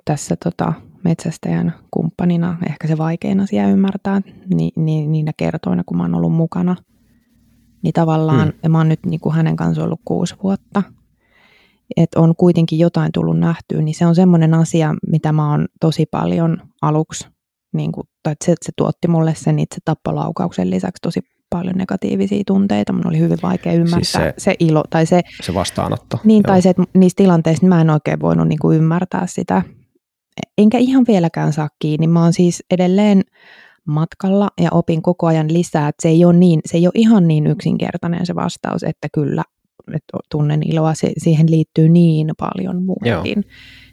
tässä tota, metsästäjän kumppanina ehkä se vaikein asia ymmärtää niin, niin, niinä kertoina, kun mä oon ollut mukana. Niin tavallaan, hmm. mä oon nyt niin kuin hänen kanssa ollut kuusi vuotta, että on kuitenkin jotain tullut nähtyä, niin se on semmoinen asia, mitä mä oon tosi paljon aluksi, niin kuin, tai se, se tuotti mulle sen itse tappolaukauksen lisäksi tosi paljon negatiivisia tunteita. Mun oli hyvin vaikea ymmärtää siis se, se ilo tai se, se vastaanotto. Niin, joo. tai se, että niissä tilanteissa mä en oikein voinut niin kuin ymmärtää sitä, enkä ihan vieläkään saa kiinni. Mä oon siis edelleen matkalla ja opin koko ajan lisää, että se ei ole, niin, se ei ole ihan niin yksinkertainen se vastaus, että kyllä että tunnen iloa, se, siihen liittyy niin paljon muutakin.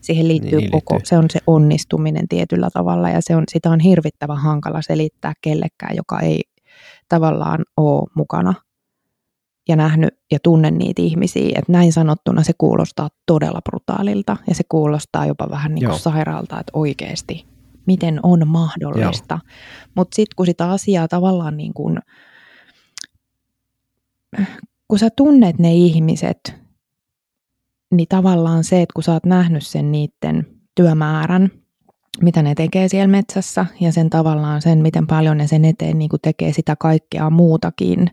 Siihen liittyy niin, koko, liittyy. se on se onnistuminen tietyllä tavalla ja se on, sitä on hirvittävän hankala selittää kellekään, joka ei tavallaan ole mukana ja nähnyt ja tunnen niitä ihmisiä, että näin sanottuna se kuulostaa todella brutaalilta ja se kuulostaa jopa vähän niin kuin sairaalta, että oikeasti, miten on mahdollista. Mutta sitten kun sitä asiaa tavallaan niin kuin, kun sä tunnet ne ihmiset, niin tavallaan se, että kun sä oot nähnyt sen niiden työmäärän, mitä ne tekee siellä metsässä ja sen tavallaan sen, miten paljon ne sen eteen niin kuin tekee sitä kaikkea muutakin,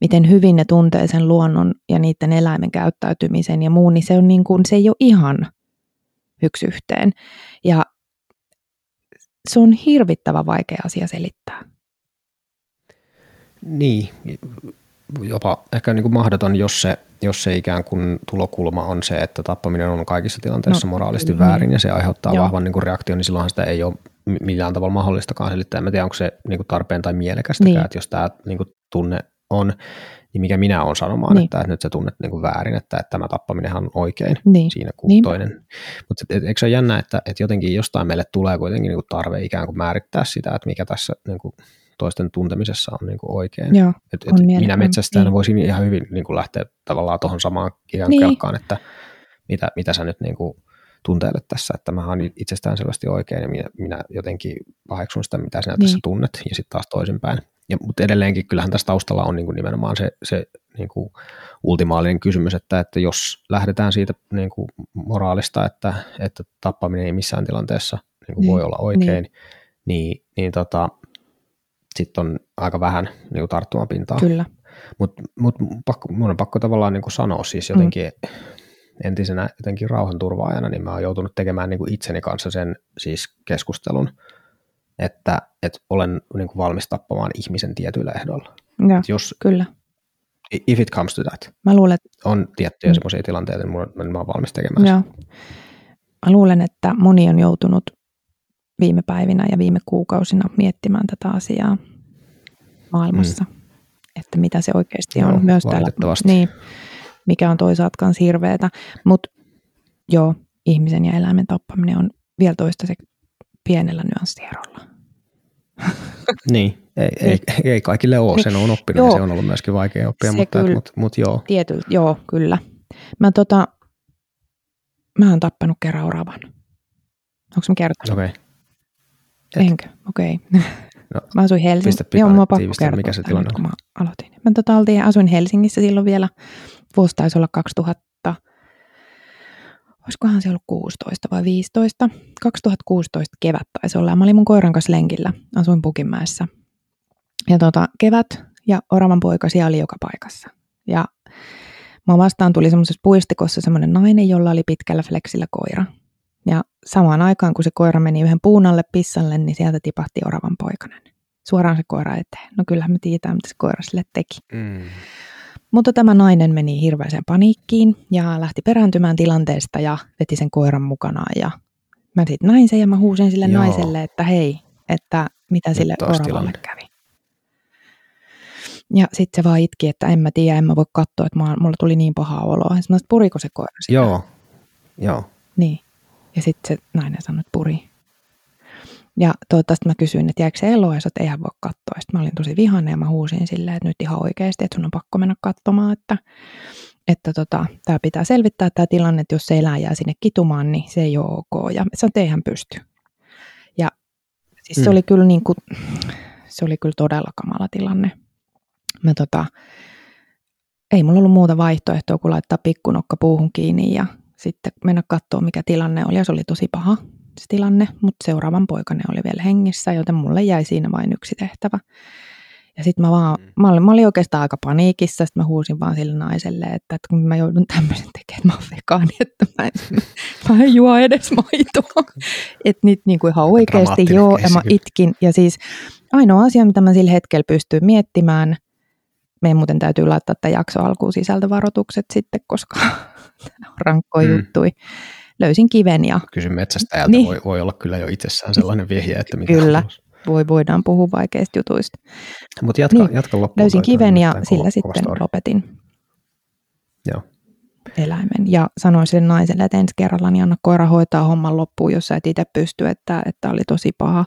miten hyvin ne tuntee sen luonnon ja niiden eläimen käyttäytymisen ja muun, niin se, on niin kuin, se ei ole ihan yksi yhteen. Ja se on hirvittävä vaikea asia selittää. Niin, jopa ehkä niin kuin mahdoton, jos se jos se ikään kuin tulokulma on se, että tappaminen on kaikissa tilanteissa no, moraalisesti mm, väärin ja se aiheuttaa joo. vahvan niin kuin reaktion, niin silloinhan sitä ei ole millään tavalla mahdollistakaan selittää. En tiedä, onko se niin kuin tarpeen tai mielekästäkään, niin. että jos tämä niin kuin tunne on, niin mikä minä olen sanomaan, niin. että, että nyt sä tunnet niin kuin väärin, että, että tämä tappaminenhan on oikein niin. siinä kuin niin. toinen. Mutta eikö se ole jännä, että, että jotenkin jostain meille tulee kuitenkin niin kuin tarve ikään kuin määrittää sitä, että mikä tässä niin kuin toisten tuntemisessa on niin kuin oikein. Joo, et, et minä metsästäjänä niin. voisin ihan hyvin niin kuin lähteä tavallaan tuohon samaan ikään niin. kelkkaan, että mitä, mitä sä nyt niin kuin tunteilet tässä, että mä oon itsestään selvästi oikein ja minä, minä jotenkin paheksun sitä, mitä sinä niin. tässä tunnet ja sitten taas toisinpäin. Ja, mutta edelleenkin kyllähän tässä taustalla on niin kuin nimenomaan se, se niin kuin ultimaalinen kysymys, että, että jos lähdetään siitä niin kuin moraalista, että, että tappaminen ei missään tilanteessa niin kuin niin. voi olla oikein, niin, niin, niin tota, sitten on aika vähän niin tarttumapintaa. Kyllä. Mutta mut, pakko, mun on pakko tavallaan niin kuin sanoa siis jotenkin mm. entisenä jotenkin rauhanturvaajana, niin mä oon joutunut tekemään niin kuin itseni kanssa sen siis keskustelun, että, että olen niin kuin valmis tappamaan ihmisen tietyillä ehdoilla. Ja, jos, kyllä. If it comes to that. Mä luulen, että... On tiettyjä mm. semmoisia tilanteita, niin mä oon valmis tekemään Joo. Mä luulen, että moni on joutunut viime päivinä ja viime kuukausina miettimään tätä asiaa maailmassa, mm. että mitä se oikeasti on. Joo, myös täällä, niin, mikä on toisaalta myös hirveetä. Mutta joo, ihmisen ja eläimen tappaminen on vielä se pienellä nyanssierolla. Niin, ei, ei, ei kaikille ole, sen on oppinut joo, ja se on ollut myöskin vaikea oppia, mutta, kyllä, mutta, mutta joo. Tiety, joo, kyllä. Mä, tota, mä oon tappanut kerran oravan. Onko mä kertonut? Okei. Okay. Enkö? Okei. Okay. No, mä asuin Helsingissä. Joo, mä pakko kertoa mikä se tilanne kun mä aloitin. Mä tota, oltiin, asuin Helsingissä silloin vielä, vuosi taisi olla 2000, olisikohan se ollut 16 vai 15. 2016 kevät taisi olla. Mä olin mun koiran kanssa lenkillä, asuin Pukinmäessä. Ja tota, kevät ja oravan poika siellä oli joka paikassa. Ja mä vastaan tuli semmoisessa puistikossa semmoinen nainen, jolla oli pitkällä flexillä koira. Ja samaan aikaan, kun se koira meni yhden puun alle pissalle, niin sieltä tipahti oravan poikanen. Suoraan se koira eteen. No kyllähän me tiedetään, mitä se koira sille teki. Mm. Mutta tämä nainen meni hirveäseen paniikkiin ja lähti perääntymään tilanteesta ja veti sen koiran mukanaan. Ja mä sitten näin sen ja mä huusin sille Joo. naiselle, että hei, että mitä Nyt sille oravalle tilanne. kävi. Ja sitten se vaan itki, että en mä tiedä, en mä voi katsoa, että mulla tuli niin paha oloa. Ja mä puriko se koira sitä? Joo, joo. Niin. Ja sitten se nainen sanoi, että puri. Ja toivottavasti mä kysyin, että jääkö se eloa, ja että eihän voi katsoa. Sitten mä olin tosi vihainen ja mä huusin silleen, että nyt ihan oikeasti, että sun on pakko mennä katsomaan, että, että tota, tämä pitää selvittää tämä tilanne, että jos se eläin jää sinne kitumaan, niin se ei ole ok. Ja se on eihän pysty. Ja siis mm. se oli kyllä niin kuin, se oli kyllä todella kamala tilanne. Mä tota, ei mulla ollut muuta vaihtoehtoa kuin laittaa pikkunokka puuhun kiinni ja sitten mennä katsoa, mikä tilanne oli. Ja se oli tosi paha se tilanne, mutta seuraavan poikainen oli vielä hengissä, joten mulle jäi siinä vain yksi tehtävä. Ja sitten mä vaan, mm. mä olin, mä olin oikeastaan aika paniikissa, sitten mä huusin vaan sille naiselle, että, että kun mä joudun tämmöisen tekemään, että mä oon vegaani, että mä en, mä en juo edes maitoa. Että nyt niin kuin ihan oikeasti joo, ja mä itkin. Ja siis ainoa asia, mitä mä sillä hetkellä pystyin miettimään, meidän muuten täytyy laittaa tämä jakso alkuun sisältövaroitukset sitten, koska rankkoja mm. juttui. Löysin kiven ja... Kysy metsästäjältä, niin. voi, voi olla kyllä jo itsessään sellainen vihje, että mitä Kyllä, voi, voidaan puhua vaikeista jutuista. Mutta jatka, niin. jatka loppuun. Löysin kiven ja sillä sitten kova lopetin Joo. eläimen. Ja sanoin sille naiselle, että ensi kerralla niin anna koira hoitaa homman loppuun, jos sä et itse pysty, että, että oli tosi paha.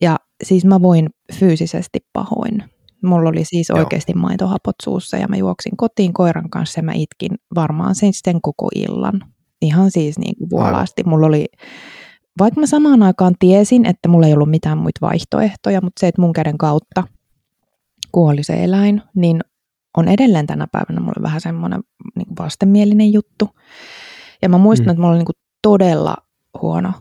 Ja siis mä voin fyysisesti pahoin. Mulla oli siis Joo. oikeasti maitohapot suussa ja mä juoksin kotiin koiran kanssa ja mä itkin varmaan sen, sen koko illan. Ihan siis niin kuin vuolaasti. Mulla oli, vaikka mä samaan aikaan tiesin, että mulla ei ollut mitään muita vaihtoehtoja, mutta se, että mun käden kautta kuoli se eläin, niin on edelleen tänä päivänä mulle vähän semmoinen niin kuin vastenmielinen juttu. Ja mä muistan, mm. että mulla oli niin kuin todella huono,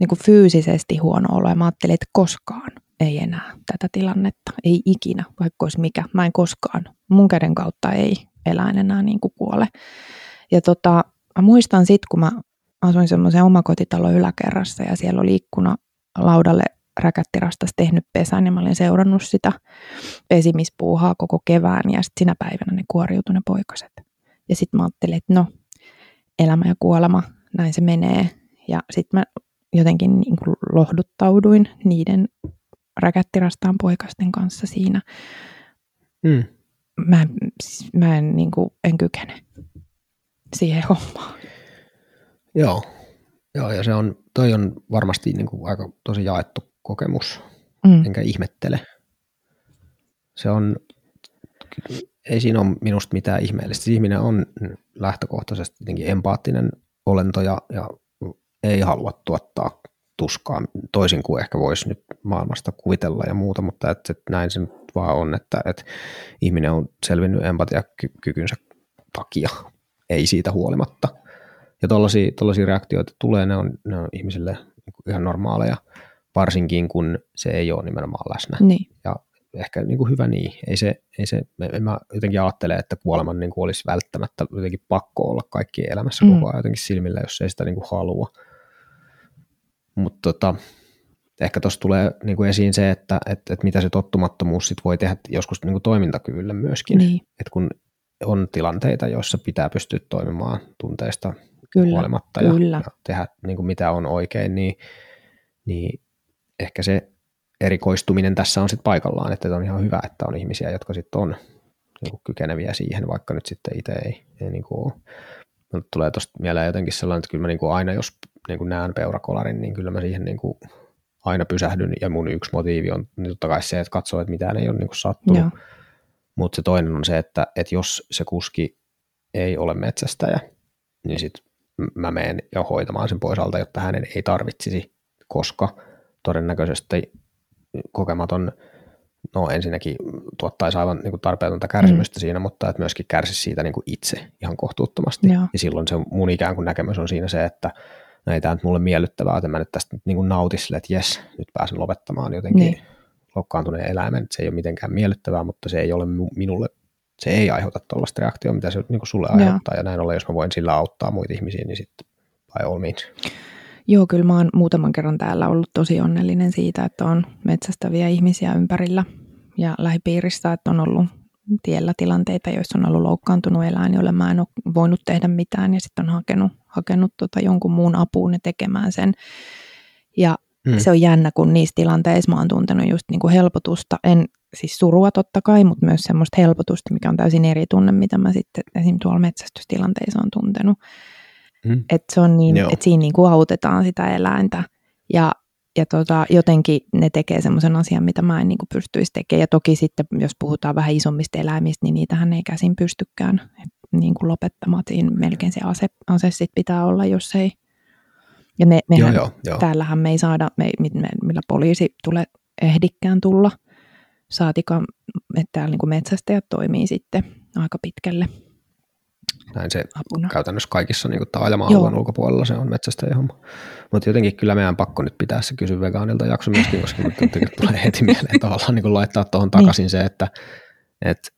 niin kuin fyysisesti huono olo. Ja mä ajattelin, että koskaan ei enää tätä tilannetta. Ei ikinä, vaikka olisi mikä. Mä en koskaan. Mun käden kautta ei eläin enää niin kuin kuole. Ja tota, mä muistan sitten, kun mä asuin semmoisen omakotitalon yläkerrassa ja siellä oli ikkuna laudalle räkättirastas tehnyt pesän ja mä olin seurannut sitä pesimispuuhaa koko kevään ja sitten sinä päivänä ne kuoriutui ne poikaset. Ja sitten mä ajattelin, että no, elämä ja kuolema, näin se menee. Ja sitten mä jotenkin niin kuin lohduttauduin niiden räkättirastaan poikasten kanssa siinä. Mm. Mä, en- siis mä en, niin kuin, en kykene siihen hommaan. Joo. Joo, ja se on, toi on varmasti niin kuin aika tosi jaettu kokemus, Mm. enkä ihmettele. Se on, ei siinä ole minusta mitään ihmeellistä. Siis Ihminen on lähtökohtaisesti jotenkin empaattinen olento ja, ja ei halua tuottaa tuskaa toisin kuin ehkä voisi nyt maailmasta kuvitella ja muuta, mutta et, et näin se nyt vaan on, että et ihminen on selvinnyt empatiakykynsä takia, ei siitä huolimatta. Ja tuollaisia reaktioita tulee, ne on, ne on ihmisille niin kuin ihan normaaleja, varsinkin kun se ei ole nimenomaan läsnä. Niin. Ja ehkä niin kuin hyvä niin. Ei se, ei se, en mä jotenkin ajattele, että kuoleman niin kuin olisi välttämättä jotenkin pakko olla kaikkien elämässä Mm. koko ajan jotenkin silmillä, jos ei sitä niin kuin halua. Mutta tota, ehkä tuossa tulee niin kuin esiin se, että et, et mitä se tottumattomuus sit voi tehdä joskus niin kuin toimintakyvylle myöskin. Niin, Et kun on tilanteita, joissa pitää pystyä toimimaan tunteista kyllä. huolimatta ja, kyllä. ja tehdä niin kuin mitä on oikein, niin, niin ehkä se erikoistuminen tässä on sitten paikallaan, että on ihan hyvä, että on ihmisiä, jotka sitten on niin kuin kykeneviä siihen, vaikka nyt sitten itse ei, ei niin kuin ole. Mutta tulee tuosta mieleen jotenkin sellainen, että kyllä mä niin kuin aina, jos niin kuin näen peurakolarin, niin kyllä mä siihen niin kuin aina pysähdyn, ja mun yksi motiivi on niin totta kai se, että katsoo, että mitään ei ole niin kuin sattunut, mutta se toinen on se, että, että jos se kuski ei ole metsästäjä, niin sitten mä menen jo hoitamaan sen pois alta, jotta hänen ei tarvitsisi, koska todennäköisesti kokematon, no ensinnäkin tuottaisi aivan niin kuin tarpeetonta kärsimystä mm. siinä, mutta että myöskin kärsisi siitä niin kuin itse ihan kohtuuttomasti. Joo. Ja silloin se mun ikään kuin näkemys on siinä se, että no ei tämä nyt mulle miellyttävää, että mä nyt tästä niin kuin nautis sille, että jes, nyt pääsen lopettamaan jotenkin Niin. loukkaantuneen eläimen. Se ei ole mitenkään miellyttävää, mutta se ei ole minulle, se ei aiheuta tuollaista reaktiota, mitä se niin kuin sulle Joo. aiheuttaa. Ja näin ollen, jos mä voin sillä auttaa muita ihmisiä, niin sitten by all means. Joo, kyllä mä oon muutaman kerran täällä ollut tosi onnellinen siitä, että on metsästäviä ihmisiä ympärillä ja lähipiirissä, että on ollut tiellä tilanteita, joissa on ollut loukkaantunut eläin, jolle mä en ole voinut tehdä mitään ja sitten on hakenut, hakenut tota jonkun muun apuun ja tekemään sen. Ja Mm. se on jännä, kun niissä tilanteissa mä oon tuntenut just niin kuin helpotusta, en siis surua totta kai, mutta myös semmoista helpotusta, mikä on täysin eri tunne, mitä mä sitten esim. tuolla metsästystilanteissa on tuntenut. Mm. Että se on niin, että siinä niin kuin autetaan sitä eläintä ja, ja tota, jotenkin ne tekee semmoisen asian, mitä mä en niin kuin pystyisi tekemään. Ja toki sitten, jos puhutaan vähän isommista eläimistä, niin niitähän ei käsin pystykään niin kuin lopettamaan. Siinä melkein se ase, ase sit pitää olla, jos ei. Ja me, Joo, mehän, joo, joo. täällähän me ei saada, me, me, millä poliisi tulee ehdikään tulla, saatikaan, että täällä niin kuin metsästäjät toimii sitten aika pitkälle Näin se apuna. käytännössä kaikissa niin taajama-alueen ulkopuolella se on metsästäjän homma. Mutta jotenkin kyllä meidän pakko nyt pitää se kysy vegaanilta jakso myöskin, koska nyt tulee heti mieleen tavallaan niin kuin laittaa tuohon takaisin se, että, että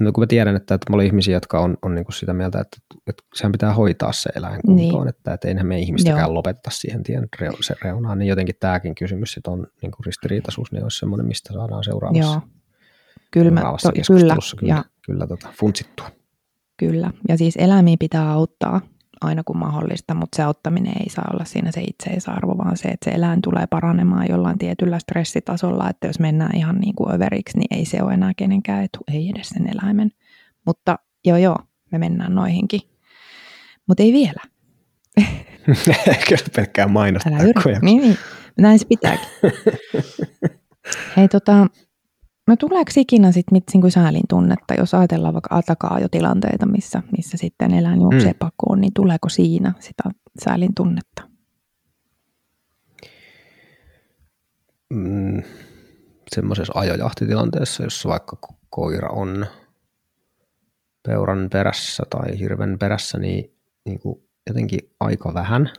no kun mä tiedän, että, että mulla on ihmisiä, jotka on, on niin kuin sitä mieltä, että, että sehän pitää hoitaa se eläin kuntoon, Niin. että, että eihän me ihmistäkään Joo. lopettaa siihen tien reu- se reunaan, niin jotenkin tämäkin kysymys sit on niin kuin ristiriitaisuus, niin olisi semmoinen, mistä saadaan seuraavassa, Joo, kyllä, seuraavassa to, kyllä, keskustelussa kyllä, ja kyllä tota, funtsittua. Kyllä, ja siis eläimiä pitää auttaa aina kun mahdollista, mutta se auttaminen ei saa olla siinä se itseisarvo, vaan se, että se eläin tulee paranemaan jollain tietyllä stressitasolla, että jos mennään ihan niin kuin överiksi, niin ei se ole enää kenenkään etu, ei edes sen eläimen. Mutta joo joo, me mennään noihinkin. Mutta ei vielä. Kyllä pelkkää mainosta. Älä. Niin, niin. Näin se pitääkin. Hei tota, no tuleeko ikinä sit mit, niin säälin tunnetta, jos ajatellaan vaikka takaa jo tilanteita, missä, missä sitten eläin juoksee Mm. pakoon, niin tuleeko siinä sitä säälin tunnetta? mm, semmoisessa ajojahtitilanteessa, jossa vaikka ko- koira on peuran perässä tai hirven perässä, niin, niin kuin jotenkin aika vähän,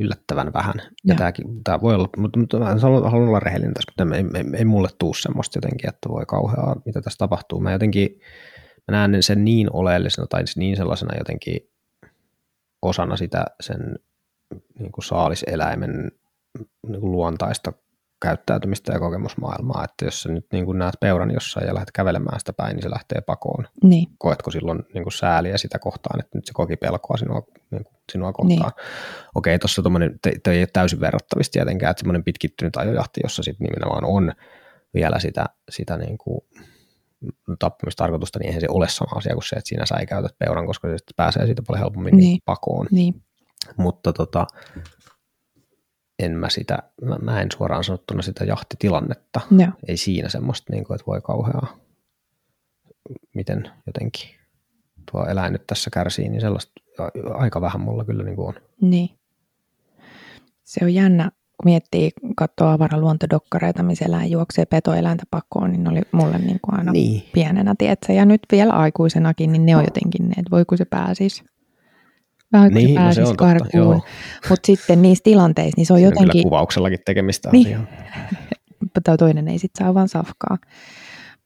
yllättävän vähän. Ja Joo. tämäkin, tämä voi olla, mutta, mutta mä haluan, haluan olla rehellinen tässä, mutta ei, ei, ei mulle tuu semmoista jotenkin, että voi kauheaa, mitä tässä tapahtuu. Mä jotenkin, mä näen sen niin oleellisena tai niin sellaisena jotenkin osana sitä sen niin kuin saaliseläimen niin kuin luontaista käyttäytymistä ja kokemusmaailmaa, että jos sä nyt niin kuin näet peuran jossain ja lähdet kävelemään sitä päin, niin se lähtee pakoon. Niin. Koetko silloin niin kuin sääliä sitä kohtaan, että nyt se koki pelkoa sinua, niin kuin sinua kohtaan? Niin. Okei, tuossa tuommoinen, te, ei ole täysin verrattavissa tietenkään, että semmoinen pitkittynyt ajojahti, jossa sitten nimenomaan on vielä sitä, sitä niin kuin tappamistarkoitusta, niin eihän se ole sama asia kuin se, että siinä säikäytät peuran, koska se pääsee siitä paljon helpommin niin. pakoon. Niin. Mutta tota, en mä sitä, mä, mä en suoraan sanottuna sitä jahtitilannetta. No. Ei siinä semmoista, niin kuin, että voi kauheaa, miten jotenkin tuo eläin nyt tässä kärsii, niin sellaista aika vähän mulla kyllä niin kuin on. Niin. Se on jännä, kun miettii, katsoo avaraluontodokkareita, missä eläin juoksee petoeläintä pakoon, niin ne oli mulle niin kuin aina niin. pienenä, tietsä. Ja nyt vielä aikuisenakin, niin ne on jotenkin ne, että voi kun se pääsisi vähän niin, no se on karkuun. Mutta sitten niissä tilanteissa, niin se on Siinä jotenkin... Kyllä kuvauksellakin tekemistä niin. tai toinen ei sitten saa vaan safkaa.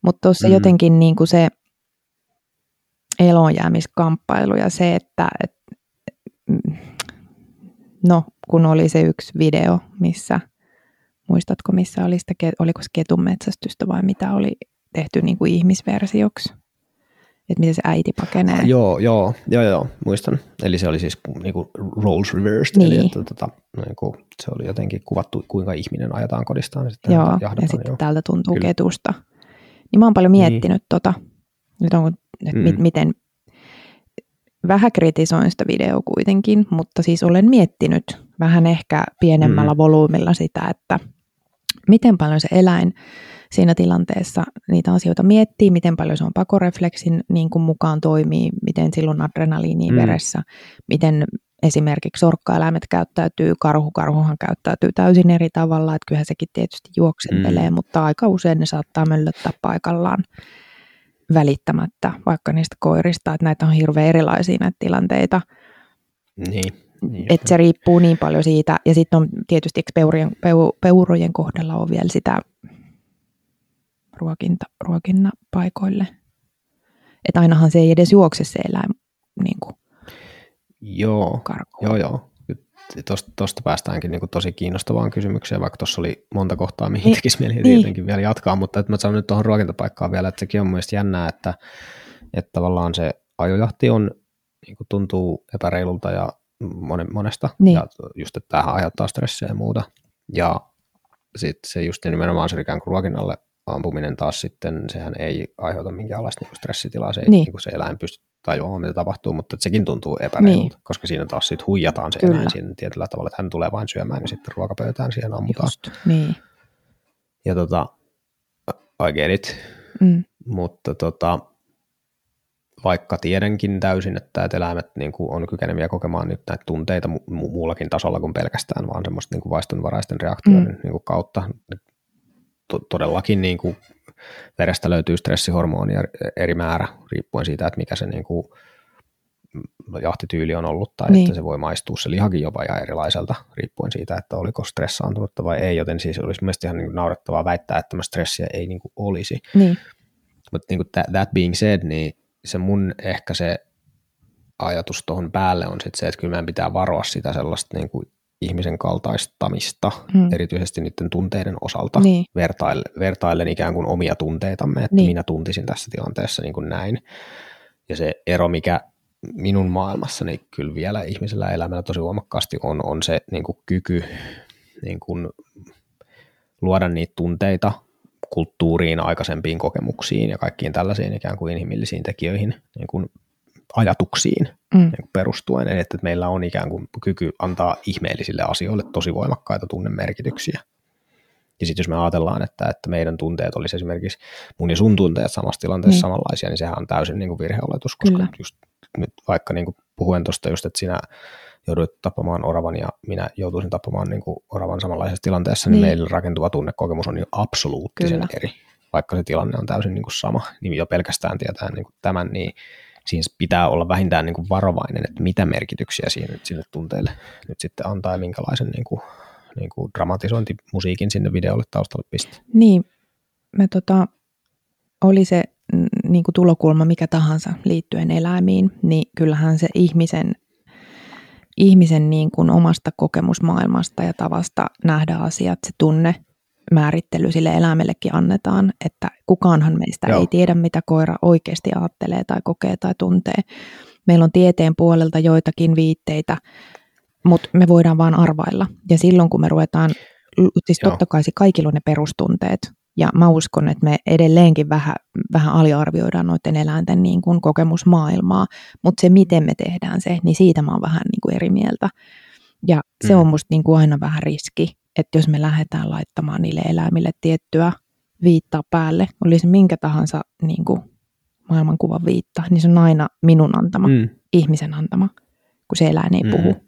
Mutta tuossa mm. jotenkin niin kuin se elonjäämiskamppailu ja se, että et, no kun oli se yksi video, missä, muistatko missä oli sitä, oliko se ketun metsästystä vai mitä oli tehty niin kuin ihmisversioksi? Että miten se äiti pakenee. Ah, joo, joo, joo, joo, muistan. Eli se oli siis niinku roles reversed, niin. eli että, tota, niinku, se oli jotenkin kuvattu, kuinka ihminen ajetaan kodistaan. Ja sitten joo, jahdataan, ja sitten joo. täältä tuntuu Kyllä. ketusta. Niin mä oon paljon niin. miettinyt niin. tota, nyt on, että mm. miten, vähän kritisoin sitä videoa kuitenkin, mutta siis olen miettinyt vähän ehkä pienemmällä mm. volyymilla sitä, että miten paljon se eläin siinä tilanteessa niitä asioita miettii, miten paljon se on pakorefleksin niin kuin mukaan toimii, miten silloin adrenaliini mm. veressä, miten esimerkiksi sorkkaeläimet käyttäytyy, karhu, karhuhan käyttäytyy täysin eri tavalla, että kyllähän sekin tietysti juoksentelee, mm. mutta aika usein ne saattaa möllöttää paikallaan välittämättä vaikka niistä koirista, että näitä on hirveän erilaisia näitä tilanteita. Niin. Niin että se riippuu niin paljon siitä, ja sitten on tietysti peurojen, peu, peurojen kohdalla on vielä sitä ruokinta, ruokinnapaikoille. Että ainahan se ei edes juokse se eläin niin kuin joo, joo, joo. Tuosta, tuosta päästäänkin niin kuin tosi kiinnostavaan kysymykseen, vaikka tuossa oli monta kohtaa, mihin niin, tekisi mieli niin. tietenkin vielä jatkaa, mutta että mä sanon nyt tuohon ruokintapaikkaan vielä, että sekin on mielestäni jännää, että, että tavallaan se ajojahti on, niin kuin tuntuu epäreilulta ja monesta, niin. ja just, että tämähän aiheuttaa stressiä ja muuta, ja sitten se just nimenomaan se ikään kuin ruokinnalle ampuminen taas sitten, sehän ei aiheuta minkäänlaista niin stressitilaa, se, ei, niin. niin se eläin pysty tajuamaan, mitä tapahtuu, mutta sekin tuntuu epäreilulta, niin. koska siinä taas sitten huijataan se Kyllä. eläin siinä tietyllä tavalla, että hän tulee vain syömään ja sitten ruokapöytään siihen ammutaan. Just, niin. Ja tota, I get it, mm. mutta tota, vaikka tiedänkin täysin, että, eläimet niin kuin on kykeneviä kokemaan nyt näitä tunteita mu- muullakin tasolla kuin pelkästään vaan semmoista niin kuin vaistonvaraisten reaktioiden mm. niin kuin kautta, to- todellakin niin kuin verestä löytyy stressihormonia eri määrä riippuen siitä, että mikä se niin kuin jahtityyli on ollut tai niin. että se voi maistua se lihakin jopa ihan erilaiselta riippuen siitä, että oliko stressaantunutta vai ei, joten siis olisi mielestäni ihan niin naurettavaa väittää, että tämä stressiä ei niin kuin olisi. Niin. Mutta niin that, that being said, niin se mun ehkä se ajatus tuohon päälle on sit se, että kyllä meidän pitää varoa sitä sellaista niin kuin ihmisen kaltaistamista, hmm. erityisesti niiden tunteiden osalta, niin. vertaillen, vertaillen ikään kuin omia tunteitamme, että niin. minä tuntisin tässä tilanteessa niin kuin näin. Ja se ero, mikä minun maailmassani kyllä vielä ihmisellä elämällä tosi voimakkaasti on, on se niin kuin kyky niin kuin luoda niitä tunteita kulttuuriin, aikaisempiin kokemuksiin ja kaikkiin tällaisiin ikään kuin inhimillisiin tekijöihin niin kuin ajatuksiin mm. niin perustuen, eli että meillä on ikään kuin kyky antaa ihmeellisille asioille tosi voimakkaita tunnemerkityksiä. Ja sitten jos me ajatellaan, että, että meidän tunteet olisi esimerkiksi mun ja sun tunteet samassa tilanteessa mm. samanlaisia, niin sehän on täysin niin kuin virheoletus, koska Kyllä. just nyt vaikka niin kuin puhuen tuosta just, että sinä jouduit tappamaan oravan ja minä joutuisin tappamaan niin kuin oravan samanlaisessa tilanteessa, niin, niin meillä rakentuva tunnekokemus on jo absoluuttisen Kyllä. eri, vaikka se tilanne on täysin niin kuin sama. Niin jo pelkästään tietää niin kuin tämän, niin siinä pitää olla vähintään niin kuin varovainen, että mitä merkityksiä siinä sille tunteelle nyt sitten antaa ja minkälaisen niin kuin, niin kuin dramatisointimusiikin sinne videolle taustalle pistää. Niin, me tota, oli se niin kuin tulokulma mikä tahansa liittyen eläimiin, niin kyllähän se ihmisen, ihmisen niin kuin omasta kokemusmaailmasta ja tavasta nähdä asiat, se tunne määrittely sille eläimellekin annetaan, että kukaanhan meistä Joo. ei tiedä, mitä koira oikeasti ajattelee tai kokee tai tuntee. Meillä on tieteen puolelta joitakin viitteitä, mutta me voidaan vaan arvailla. Ja silloin kun me ruvetaan, siis Joo. totta kai kaikilla on ne perustunteet, ja mä uskon, että me edelleenkin vähän, vähän aliarvioidaan noiden eläinten niin kuin kokemusmaailmaa, mutta se miten me tehdään se, niin siitä mä oon vähän niin kuin eri mieltä. Ja se mm. on musta niin kuin aina vähän riski, että jos me lähdetään laittamaan niille eläimille tiettyä viittaa päälle, oli se minkä tahansa niin kuin maailmankuvan viitta, niin se on aina minun antama, mm. ihmisen antama, kun se eläin ei mm. puhu.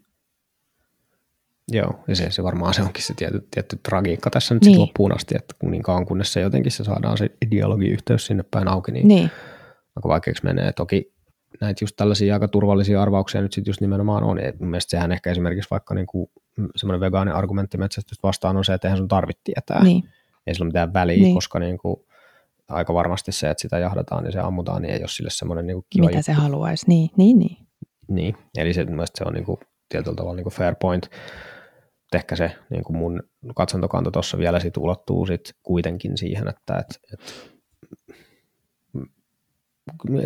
Joo, ja se, se varmaan se onkin se tietty, tietty tragiikka tässä nyt niin. loppuun asti, että niin kauan kunnes se jotenkin se saadaan se dialogiyhteys sinne päin auki, niin, niin. aika vaikeaksi menee. Toki näitä just tällaisia aika turvallisia arvauksia nyt sitten just nimenomaan on. Et mielestäni sehän ehkä esimerkiksi vaikka niinku semmoinen vegaani argumentti metsästystä vastaan on se, että eihän sun tarvitse tietää. Niin. Ei sillä ole mitään väliä, niin. koska niinku, aika varmasti se, että sitä jahdataan niin se ammutaan, niin ei ole sille semmoinen niinku kiva Mitä juttu. se haluaisi, niin, niin, niin. Niin, eli se, se on niinku, tietyllä tavalla niinku fair point. Ehkä se niin kuin mun katsantokanta tuossa vielä sit ulottuu sit kuitenkin siihen, että et, et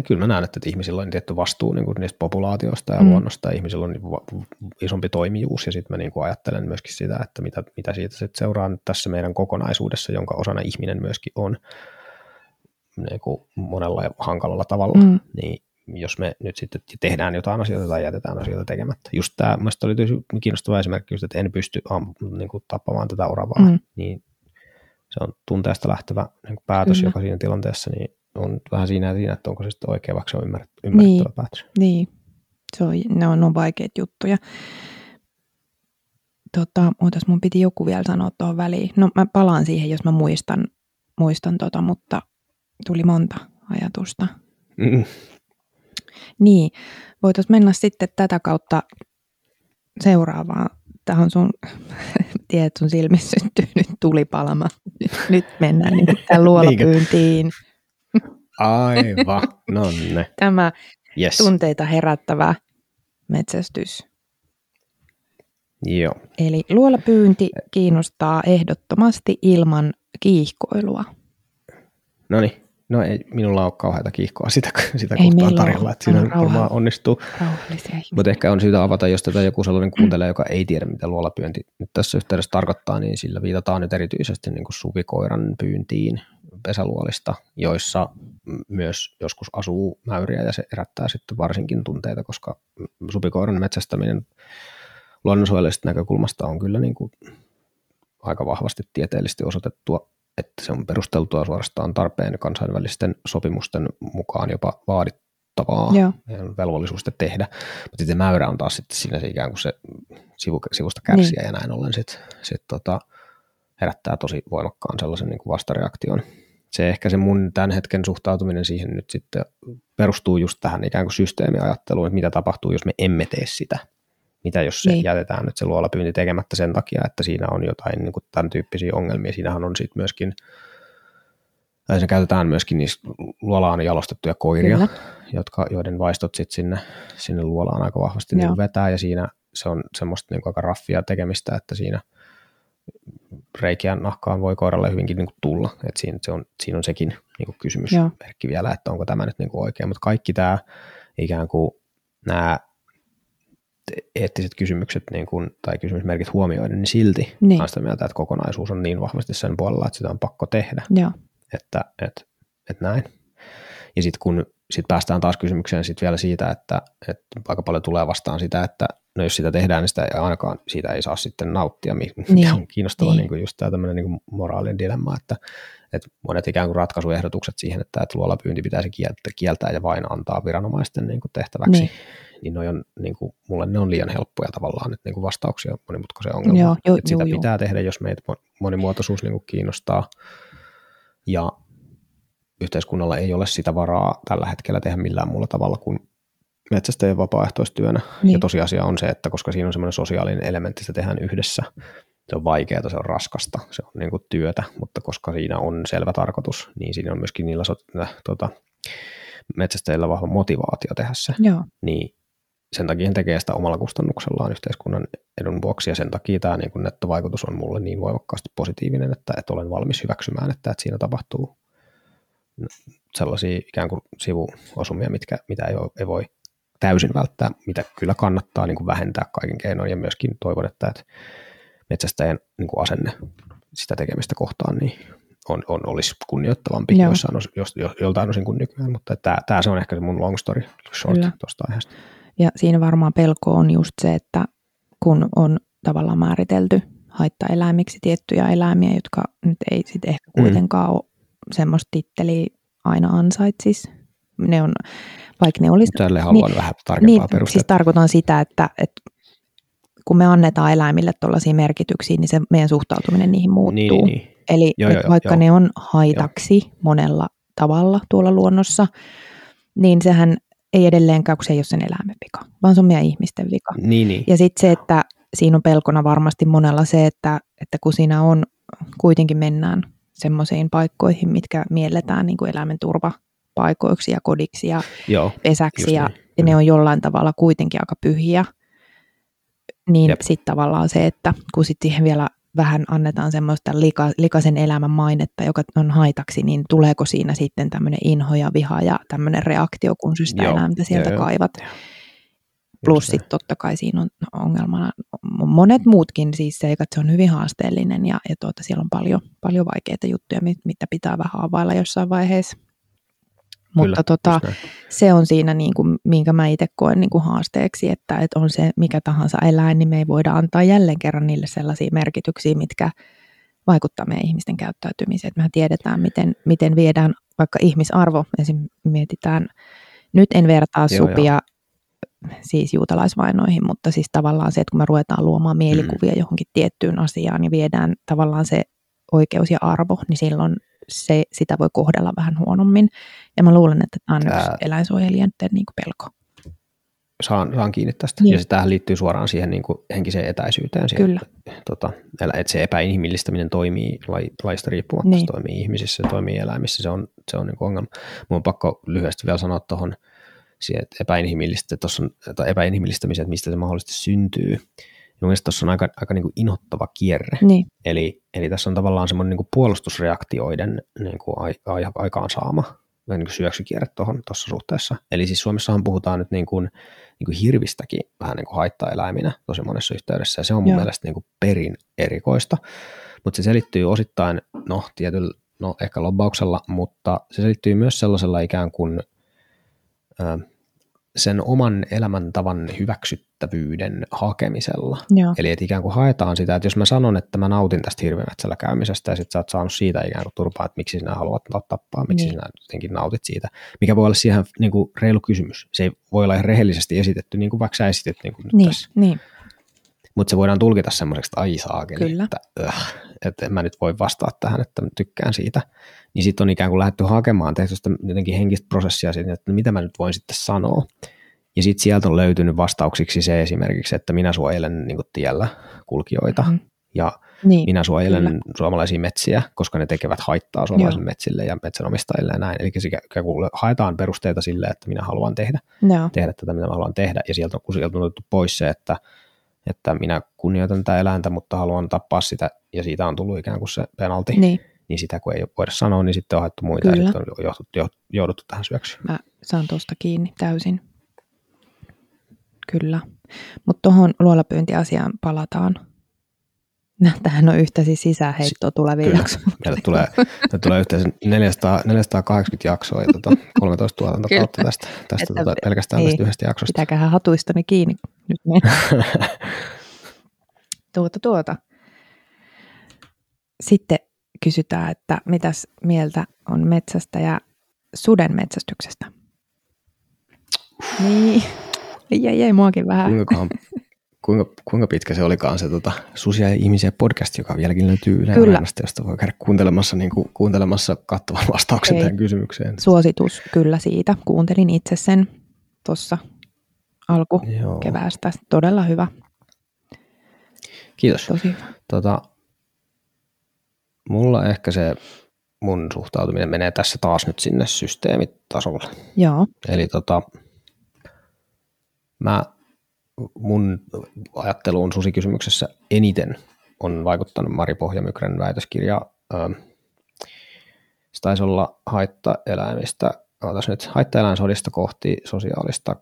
kyllä mä näen, että ihmisillä on tietty vastuu niin kuin niistä populaatioista ja mm. luonnosta, ja ihmisillä on niin isompi toimijuus, ja sitten mä niin kuin ajattelen myöskin sitä, että mitä, mitä siitä sit seuraa nyt tässä meidän kokonaisuudessa, jonka osana ihminen myöskin on niin kuin monella hankalalla tavalla, mm. niin jos me nyt sitten tehdään jotain asioita tai jätetään asioita tekemättä. Just tämä, mielestäni oli kiinnostava esimerkki, just, että en pysty niin kuin, tappamaan tätä oravaa, mm. niin se on tunteesta lähtevä niin kuin päätös, Kyllä. joka siinä tilanteessa, niin on vähän siinä ja siinä, että onko se sitten oikein, vaikka se on ymmärrettävä niin, päätös. Niin, se on, ne, on, ne on vaikeita juttuja. Tota, ootas, mun piti joku vielä sanoa tuohon väliin. No mä palaan siihen, jos mä muistan, muistan tota, mutta tuli monta ajatusta. Mm. Niin, voitaisiin mennä sitten tätä kautta seuraavaan. Tämä on sun, tiedät, sun silmissä syntyy nyt tulipalama. Nyt mennään niin tähän luolapyyntiin. Aivan, no ne. Tämä yes. tunteita herättävä metsästys. Joo. Eli luolapyynti kiinnostaa ehdottomasti ilman kiihkoilua. No niin. No ei minulla ole kauheita kiihkoa sitä, sitä ei kohtaa tarjolla, että siinä varmaan onnistuu. Mutta ehkä on syytä avata, jos tätä joku sellainen kuuntelee, joka ei tiedä, mitä luolapyynti nyt tässä yhteydessä tarkoittaa, niin sillä viitataan nyt erityisesti niin kuin suvikoiran pyyntiin pesäluolista, joissa myös joskus asuu mäyriä ja se herättää sitten varsinkin tunteita, koska supikoiran metsästäminen luonnonsuojellisesta näkökulmasta on kyllä niin kuin aika vahvasti tieteellisesti osoitettua että se on perusteltua suorastaan tarpeen kansainvälisten sopimusten mukaan jopa vaadittavaa Joo. velvollisuus tehdä. Mutta sitten mäyrä on taas sitten siinä se ikään kuin se sivu, sivusta kärsiä niin. ja näin ollen sitten sit tota, herättää tosi voimakkaan sellaisen niin kuin vastareaktion. Se ehkä se mun tämän hetken suhtautuminen siihen nyt sitten perustuu just tähän ikään kuin systeemiajatteluun, että mitä tapahtuu, jos me emme tee sitä mitä jos se niin. jätetään nyt se luolapyynti tekemättä sen takia, että siinä on jotain niin kuin tämän tyyppisiä ongelmia. Siinähän on sitten myöskin, tai se käytetään myöskin niissä luolaan jalostettuja koiria, jotka, joiden vaistot sitten sinne, sinne luolaan aika vahvasti niin vetää, ja siinä se on semmoista niin kuin aika raffia tekemistä, että siinä reikiä nahkaan voi koiralle hyvinkin niin kuin tulla, että siinä, se on, siinä on sekin niin kuin kysymysmerkki vielä, että onko tämä nyt niin kuin oikein, mutta kaikki tämä ikään kuin nämä eettiset kysymykset niin kun, tai kysymysmerkit huomioiden, niin silti niin. olen sitä mieltä, että kokonaisuus on niin vahvasti sen puolella, että sitä on pakko tehdä. Joo. Että et, et näin. Ja sitten kun sit päästään taas kysymykseen sit vielä siitä, että, että aika paljon tulee vastaan sitä, että no jos sitä tehdään, niin sitä ei ainakaan siitä ei saa sitten nauttia, mikä niin. on kiinnostavaa niin. niin just tämä tämmöinen niin moraalinen dilemma, että, että monet ikään kuin ratkaisuehdotukset siihen, että, että luolapyynti pitäisi kieltää, kieltää ja vain antaa viranomaisten niin kuin tehtäväksi, niin niin, ne on, niin kuin, mulle ne on liian helppoja tavallaan että niin kuin vastauksia monimutkaiseen ongelmaan. Joo, jo, että sitä jo, pitää jo. tehdä, jos meitä monimuotoisuus niin kuin kiinnostaa. Ja yhteiskunnalla ei ole sitä varaa tällä hetkellä tehdä millään muulla tavalla kuin metsästäjien vapaaehtoistyönä. Niin. Ja tosiasia on se, että koska siinä on semmoinen sosiaalinen elementti, sitä tehdään yhdessä, se on vaikeaa, se on raskasta, se on niin kuin työtä, mutta koska siinä on selvä tarkoitus, niin siinä on myöskin niillä so, tota, metsästäjillä vahva motivaatio tehdä se. Joo. Niin sen takia he tekee sitä omalla kustannuksellaan yhteiskunnan edun vuoksi, ja sen takia tämä niin kuin nettovaikutus on mulle niin voimakkaasti positiivinen, että, että olen valmis hyväksymään, että, että siinä tapahtuu sellaisia ikään kuin sivuosumia, mitkä, mitä ei, ei voi täysin välttää, mitä kyllä kannattaa niin kuin vähentää kaiken keinoin, ja myöskin toivon, että, että metsästäjän niin kuin asenne sitä tekemistä kohtaan niin on, on, olisi kunnioittavampi Joo. jossain os, jos, joltain osin kuin nykyään, mutta tämä, tämä se on ehkä se mun long story short tuosta aiheesta. Ja siinä varmaan pelko on just se, että kun on tavallaan määritelty haittaeläimiksi tiettyjä eläimiä, jotka nyt ei sitten ehkä mm. kuitenkaan mm. ole semmoista titteliä aina ansaitsis. Ne on, vaikka ne olisi... Tälle haluan niin, vähän tarkempaa niin, Siis tarkoitan sitä, että, että kun me annetaan eläimille tuollaisia merkityksiä, niin se meidän suhtautuminen niihin muuttuu. Niin, niin. Eli joo, joo, vaikka joo. ne on haitaksi joo. monella tavalla tuolla luonnossa, niin sehän ei edelleenkään, kun se ei ole sen eläimen vika, vaan se on meidän ihmisten vika. Niin, niin. Ja sitten se, että siinä on pelkona varmasti monella se, että, että kun siinä on, kuitenkin mennään semmoisiin paikkoihin, mitkä mielletään niin kuin eläimen turvapaikoiksi ja kodiksi ja Joo, pesäksi, ja, niin. ja ne on jollain tavalla kuitenkin aika pyhiä, niin sitten tavallaan se, että kun sitten siihen vielä vähän annetaan semmoista lika, likaisen elämän mainetta, joka on haitaksi, niin tuleeko siinä sitten tämmöinen inho ja viha ja tämmöinen reaktio, kun sä sitä eläintä sieltä joo, kaivat. Joo. Plus sitten totta kai siinä on ongelmana monet muutkin siis seikat, se on hyvin haasteellinen ja, ja tuota, siellä on paljon, paljon vaikeita juttuja, mitä pitää vähän availla jossain vaiheessa. Mutta tota, se on siinä, niin kuin, minkä mä itse koen niin kuin haasteeksi, että, että on se mikä tahansa eläin, niin me ei voida antaa jälleen kerran niille sellaisia merkityksiä, mitkä vaikuttaa meidän ihmisten käyttäytymiseen. Mehän tiedetään, miten, miten viedään vaikka ihmisarvo, esim. mietitään, nyt en vertaa Joo, supia jo. siis juutalaisvainoihin, mutta siis tavallaan se, että kun me ruvetaan luomaan mielikuvia mm. johonkin tiettyyn asiaan ja viedään tavallaan se oikeus ja arvo, niin silloin se, sitä voi kohdella vähän huonommin. Ja mä luulen, että tämä on Tää... yksi eläinsuojelijoiden niin pelko. Saan, saan kiinni tästä. Niin. Ja tämähän liittyy suoraan siihen niin kuin henkiseen etäisyyteen. Siihen, Kyllä. Tota, että se epäinhimillistäminen toimii laista riippumatta. Niin. Se toimii ihmisissä, se toimii eläimissä. Se on, se on niin kuin ongelma. Mun on pakko lyhyesti vielä sanoa tuohon siihen, että epäinhimillistä, on, epäinhimillistämiseen, että mistä se mahdollisesti syntyy mielestäni tuossa on aika, aika niin kuin inhottava kierre. Niin. Eli, eli tässä on tavallaan semmoinen niin kuin puolustusreaktioiden niin kuin a, a, aikaansaama niin kuin syöksykierre tuossa suhteessa. Eli siis Suomessahan puhutaan nyt niin kuin, niin kuin hirvistäkin vähän niin kuin haittaeläiminä tosi monessa yhteydessä, ja se on mun Joo. mielestä niin kuin perin erikoista, mutta se selittyy osittain, no tietyllä, no ehkä lobbauksella, mutta se selittyy myös sellaisella ikään kuin sen oman elämäntavan hyväksyttävyyden hakemisella. Joo. Eli että ikään kuin haetaan sitä, että jos mä sanon, että mä nautin tästä hirvemetsällä käymisestä ja sitten sä oot saanut siitä ikään kuin turpaa, että miksi sinä haluat tappaa, miksi niin. sinä jotenkin nautit siitä, mikä voi olla siihen niin kuin reilu kysymys. Se ei voi olla ihan rehellisesti esitetty, niin kuin vaikka sä esitit niin kuin niin, tässä. Niin. Mutta se voidaan tulkita semmoiseksi, että ai saakeli, että, äh, että en mä nyt voi vastata tähän, että mä tykkään siitä. Niin sitten on ikään kuin lähdetty hakemaan, tehty sitä jotenkin henkistä prosessia siitä, että mitä mä nyt voin sitten sanoa. Ja sitten sieltä on löytynyt vastauksiksi se esimerkiksi, että minä suojelen niin tiellä kulkijoita mm. ja niin, minä suojelen kyllä. suomalaisia metsiä, koska ne tekevät haittaa suomalaisille Joo. metsille ja metsänomistajille ja näin. Eli haetaan perusteita sille, että minä haluan tehdä, Joo. tehdä tätä, mitä mä haluan tehdä. Ja sieltä on, kun sieltä on otettu pois se, että, että minä kunnioitan tätä eläintä, mutta haluan tappaa sitä, ja siitä on tullut ikään kuin se penalti. Niin niin sitä kun ei voida sanoa, niin sitten on haettu muita Kyllä. ja sitten on jouduttu, jouduttu tähän syöksyyn. Mä saan tuosta kiinni täysin. Kyllä. Mutta tuohon luolapyyntiasiaan palataan. Tähän on yhtä siis sisäheittoa tulevia jaksoja. Meille tulee, meille tulee yhteensä 400, 480 jaksoa ja tota, 13 tuotantokautta tästä, tästä tota, pelkästään ei, tästä yhdestä jaksosta. Pitäköhän hatuistani kiinni nyt. tuota, tuota. Sitten kysytään, että mitäs mieltä on metsästä ja suden metsästyksestä. Niin, jäi, jäi muakin vähän. Kuinka, kuinka, kuinka pitkä se olikaan se tota, Susia ja ihmisiä podcast, joka vieläkin löytyy Yle Areenasta, josta voi käydä kuuntelemassa, niin kuin, kuuntelemassa kattavan vastauksen Ei. tähän kysymykseen. Suositus kyllä siitä. Kuuntelin itse sen tuossa alkukeväästä. Todella hyvä. Kiitos. Tosi hyvä. Tota, mulla ehkä se mun suhtautuminen menee tässä taas nyt sinne systeemitasolle. Joo. Eli tota, mä mun ajatteluun susikysymyksessä eniten on vaikuttanut Mari Pohjamykrän väitöskirja. Se taisi olla haittaeläimistä, ootas nyt, haittaeläinsodista kohti sosiaalista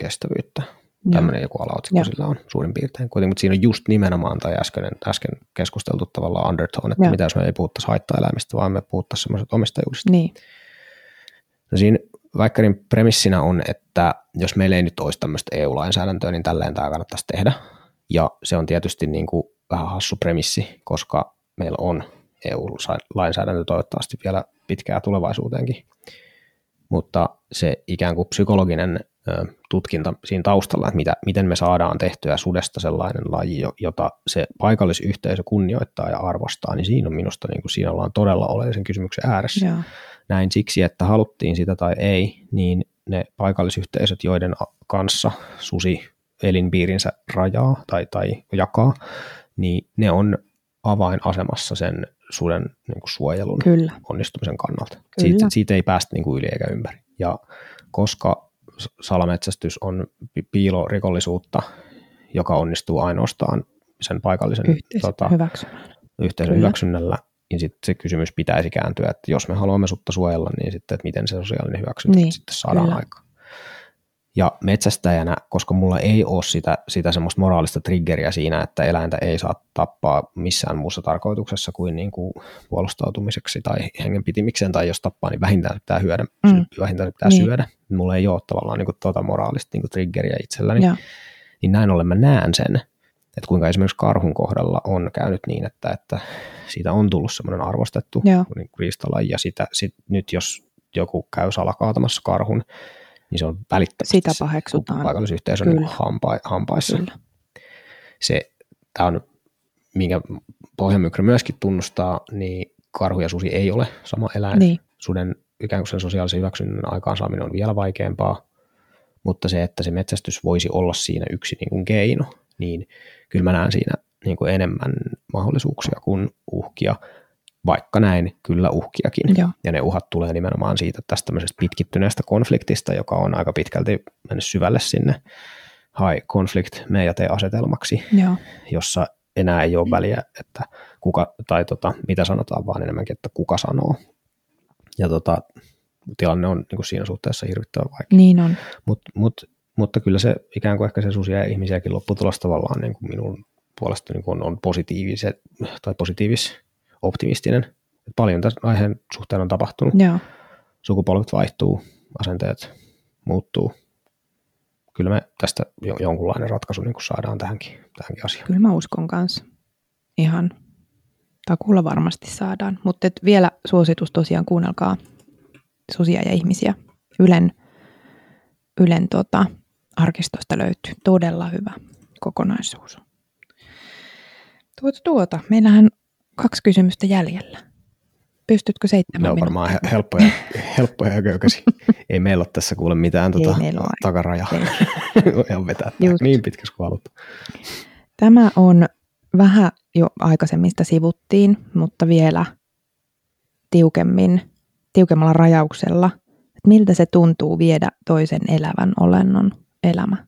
kestävyyttä. Tämmöinen joku alaotsikko sillä on suurin piirtein. Kuitenkin, mutta siinä on just nimenomaan tai äsken, äsken keskusteltu tavallaan undertone, että Joo. mitä jos me ei puhuttaisi haittaeläimistä, vaan me puhuttaisiin semmoiset omistajuudesta. Niin. No siinä Väikkärin premissinä on, että jos meillä ei nyt olisi tämmöistä EU-lainsäädäntöä, niin tälleen tämä kannattaisi tehdä. Ja se on tietysti niin kuin vähän hassu premissi, koska meillä on EU-lainsäädäntö toivottavasti vielä pitkää tulevaisuuteenkin. Mutta se ikään kuin psykologinen tutkinta siinä taustalla, että mitä, miten me saadaan tehtyä sudesta sellainen laji, jota se paikallisyhteisö kunnioittaa ja arvostaa, niin siinä on minusta niin kuin siinä ollaan todella oleellisen kysymyksen ääressä. Joo. Näin siksi, että haluttiin sitä tai ei, niin ne paikallisyhteisöt, joiden kanssa susi elinpiirinsä rajaa tai, tai jakaa, niin ne on avainasemassa sen suden niin kuin suojelun Kyllä. onnistumisen kannalta. Kyllä. Siitä, siitä ei päästä niin kuin yli eikä ympäri. Ja koska salametsästys on piilorikollisuutta, joka onnistuu ainoastaan sen paikallisen yhteisön, tota, hyväksynnällä. yhteisön hyväksynnällä, niin sitten se kysymys pitäisi kääntyä, että jos me haluamme sutta suojella, niin sitten, että miten se sosiaalinen hyväksyntä niin, sitten saadaan kyllä. aikaan. Ja metsästäjänä, koska mulla ei ole sitä, sitä semmoista moraalista triggeriä siinä, että eläintä ei saa tappaa missään muussa tarkoituksessa kuin, niin kuin puolustautumiseksi tai hengenpitimikseen, tai jos tappaa, niin vähintään se pitää, hyödä, mm. vähintään se pitää niin. syödä. Mulla ei ole tavallaan niin kuin tuota moraalista niin kuin triggeriä itselläni. Ja. Niin näin ollen mä näen sen, että kuinka esimerkiksi karhun kohdalla on käynyt niin, että, että siitä on tullut semmoinen arvostettu niin riistalaji, ja sitä, sit, nyt jos joku käy salakaatamassa karhun, niin se on välittömästi Sitä paheksutaan. paikallisyhteisön Kyllä. Hampa, hampaissa. Kyllä. Se, tämä on, minkä Pohjanmykrä myöskin tunnustaa, niin karhu ja susi ei ole sama eläin. Niin. Suden ikään kuin sen sosiaalisen hyväksynnän aikaansaaminen on vielä vaikeampaa, mutta se, että se metsästys voisi olla siinä yksi niin kuin keino, niin kyllä mä näen siinä niin kuin enemmän mahdollisuuksia kuin uhkia vaikka näin kyllä uhkiakin. Joo. Ja ne uhat tulee nimenomaan siitä tästä tämmöisestä pitkittyneestä konfliktista, joka on aika pitkälti mennyt syvälle sinne high conflict me ja te asetelmaksi, Joo. jossa enää ei ole väliä, että kuka, tai tota, mitä sanotaan, vaan enemmänkin, että kuka sanoo. Ja tota, tilanne on niin kuin siinä suhteessa hirvittävän vaikea. Niin on. Mut, mut, mutta kyllä se ikään kuin ehkä se susia ihmisiäkin lopputulos tavallaan niin kuin minun puolesta niin kuin on, on positiiviset tai positiivis optimistinen. Paljon tässä aiheen suhteen on tapahtunut. Joo. Sukupolvet vaihtuu, asenteet muuttuu. Kyllä me tästä jonkunlainen ratkaisu niin saadaan tähänkin, tähänkin asiaan. Kyllä mä uskon kanssa. Ihan takulla varmasti saadaan. Mutta vielä suositus tosiaan kuunnelkaa susia ja ihmisiä. Ylen, Ylen tota, arkistosta löytyy todella hyvä kokonaisuus. Tuota, tuota. Meillähän kaksi kysymystä jäljellä. Pystytkö seittämään Ne on varmaan helppoja, helppoja ja köykäisiä. Ei meillä ole tässä kuule mitään tuota takarajaa. Voidaan vetää niin pitkäksi kuin halutaan. Tämä on vähän jo aikaisemmista sivuttiin, mutta vielä tiukemmin, tiukemmalla rajauksella. Että miltä se tuntuu viedä toisen elävän olennon elämä?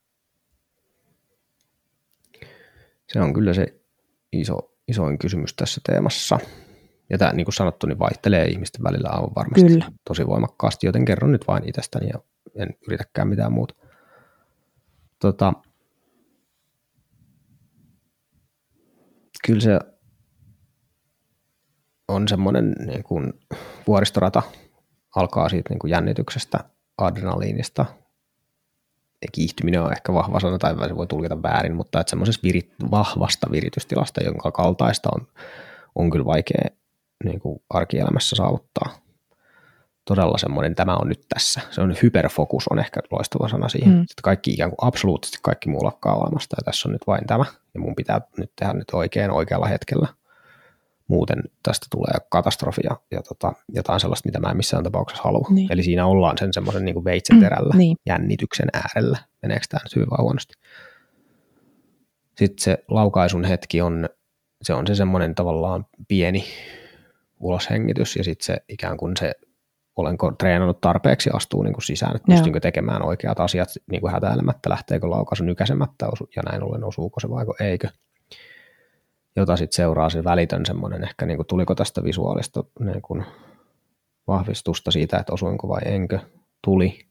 Se on kyllä se iso isoin kysymys tässä teemassa. Ja tämä, niin kuin sanottu, niin vaihtelee ihmisten välillä aivan varmasti Kyllä. tosi voimakkaasti, joten kerron nyt vain itsestäni ja en yritäkään mitään muuta. Tota, kyllä se on semmoinen niin kuin vuoristorata, alkaa siitä niin kuin jännityksestä, adrenaliinista, kiihtyminen on ehkä vahva sana, tai se voi tulkita väärin, mutta että semmoisessa virit, vahvasta viritystilasta, jonka kaltaista on, on kyllä vaikea niin kuin arkielämässä saavuttaa. Todella semmoinen, tämä on nyt tässä. Se on hyperfokus, on ehkä loistava sana siihen. Mm. Sitten kaikki ikään kuin absoluuttisesti kaikki muu lakkaa olemasta, ja tässä on nyt vain tämä, ja mun pitää nyt tehdä nyt oikein oikealla hetkellä muuten tästä tulee katastrofi ja, ja tota, jotain sellaista, mitä mä en missään tapauksessa halua. Niin. Eli siinä ollaan sen semmoisen niin veitseterällä, mm, niin. jännityksen äärellä. Meneekö tämä nyt hyvin vai huonosti? Sitten se laukaisun hetki on se, on se semmoinen tavallaan pieni uloshengitys ja sitten se ikään kuin se olenko treenannut tarpeeksi astuu niin kuin sisään, että pystynkö tekemään oikeat asiat niin kuin hätäilemättä, lähteekö laukaisu nykäsemättä ja näin ollen osuuko se vai eikö. Jota sitten seuraa se välitön semmoinen, ehkä niin kuin tuliko tästä visuaalista niin kuin vahvistusta siitä, että osuinko vai enkö, tuli,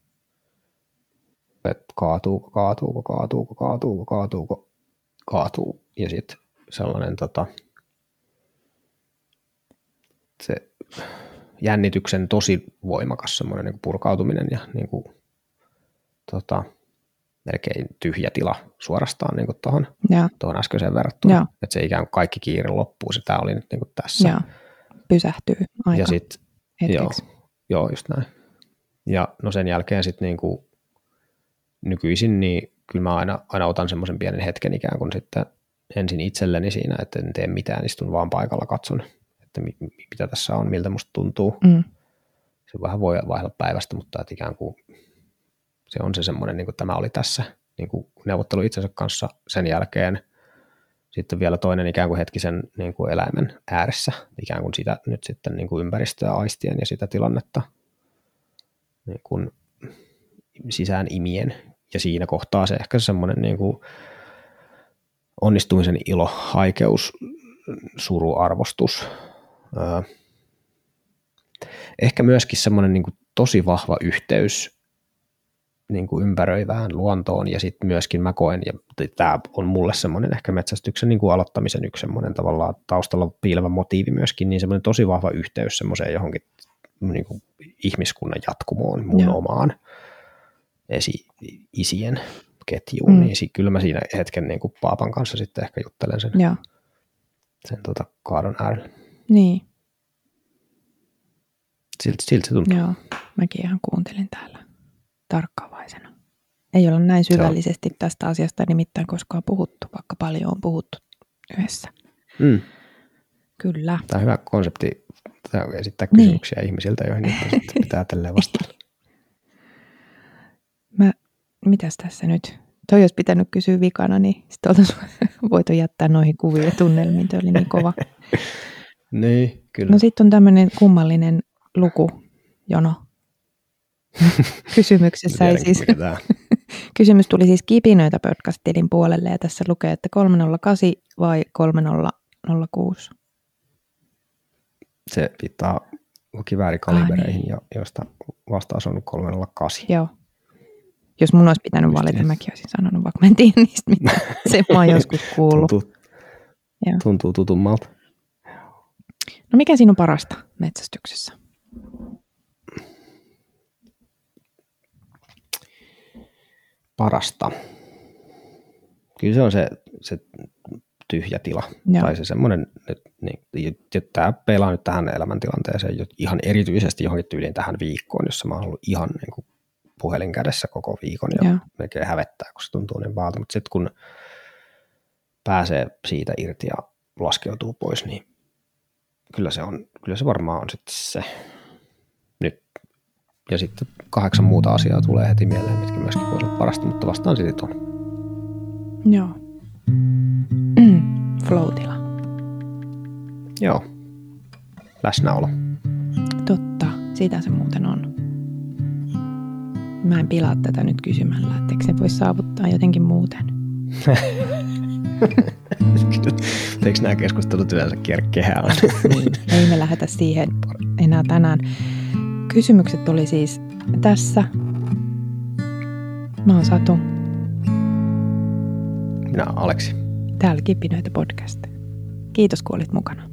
että kaatuuko, kaatuuko, kaatuuko, kaatuuko, kaatuuko, kaatuu. Ja sitten sellainen tota, se jännityksen tosi voimakas semmoinen niin purkautuminen ja niin kuin, tota, melkein tyhjä tila suorastaan niin tuohon, tuohon äskeiseen verrattuna. Että se ikään kuin kaikki kiire loppuu, se tämä oli nyt niin kuin tässä. Ja pysähtyy aika ja sit, joo, joo, just näin. Ja no sen jälkeen sitten niin kuin nykyisin, niin kyllä mä aina, aina otan semmoisen pienen hetken ikään kuin sitten ensin itselleni siinä, että en tee mitään, istun vaan paikalla, katson, että mi, mitä tässä on, miltä musta tuntuu. Mm. Se vähän voi vaihdella päivästä, mutta että ikään kuin se on se semmoinen, niin kuin tämä oli tässä niin kuin neuvottelu itsensä kanssa sen jälkeen. Sitten vielä toinen ikään kuin hetkisen niin kuin eläimen ääressä, ikään kuin sitä nyt sitten niin kuin ympäristöä aistien ja sitä tilannetta niin kuin sisään imien. Ja siinä kohtaa se ehkä semmoinen niin kuin onnistumisen ilo, haikeus, suru, arvostus. Ehkä myöskin semmoinen niin tosi vahva yhteys niin kuin ympäröivään luontoon ja sitten myöskin mä koen, ja tämä on mulle semmoinen ehkä metsästyksen niin kuin aloittamisen yksi semmoinen tavallaan taustalla piilevä motiivi myöskin, niin semmoinen tosi vahva yhteys semmoiseen johonkin niin kuin ihmiskunnan jatkumoon, mun Joo. omaan esi-isien ketjuun, mm. niin kyllä mä siinä hetken niin kuin Paapan kanssa sitten ehkä juttelen sen, Joo. sen tota kaadon äärellä. Niin. Siltä, siltä se tuntuu. Joo, mäkin ihan kuuntelin täällä tarkkaavaisena. Ei ole näin syvällisesti Joo. tästä asiasta nimittäin koskaan puhuttu, vaikka paljon on puhuttu yhdessä. Mm. Kyllä. Tämä on hyvä konsepti tämä esittää kysymyksiä niin. ihmisiltä, joihin nyt pitää tälleen vastailla. Mä, mitäs tässä nyt? Toi olisi pitänyt kysyä vikana, niin sitten oltaisiin voitu jättää noihin kuviin ja tunnelmiin. Toi oli niin kova. niin, kyllä. No sitten on tämmöinen kummallinen luku, jono. Kysymyksessä ei siis... Kysymys tuli siis kipinöitä podcast-tilin puolelle ja tässä lukee, että 308 vai 3006? Se pitää kiväärikalibereihin, ah, niin. josta vastaus on 308. Joo. Jos mun olisi pitänyt Just valita, niin. mäkin olisin sanonut, vaikka mä en tiedä niistä mitään. Se mä oon joskus kuullut. Tuntuu, tuntuu tutummalta. No mikä siinä on parasta metsästyksessä? Parasta. Kyllä se on se, se tyhjä tila. Joo. Tai se semmoinen, että niin, tämä pelaa nyt tähän elämäntilanteeseen ihan erityisesti johonkin tyyliin tähän viikkoon, jossa mä oon ollut ihan niin kuin puhelin kädessä koko viikon ja Joo. melkein hävettää, kun se tuntuu niin pahalta. Mutta sitten kun pääsee siitä irti ja laskeutuu pois, niin kyllä se, on, kyllä se varmaan on sitten se nyt. Ja sitten kahdeksan muuta asiaa tulee heti mieleen, mitkä myöskin voisi olla parasta, mutta vastaan sitten tuon. Joo. Floatila. Joo. Läsnäolo. Totta, sitä se muuten on. Mä en pilaa tätä nyt kysymällä, että eikö se voi saavuttaa jotenkin muuten. Eikö nämä keskustelut yleensä kierrä kehään? niin, ei me lähetä siihen enää tänään. Kysymykset oli siis tässä. Mä oon Satu. Minä Aleksi. Täällä Kipinöitä podcast. Kiitos kun olit mukana.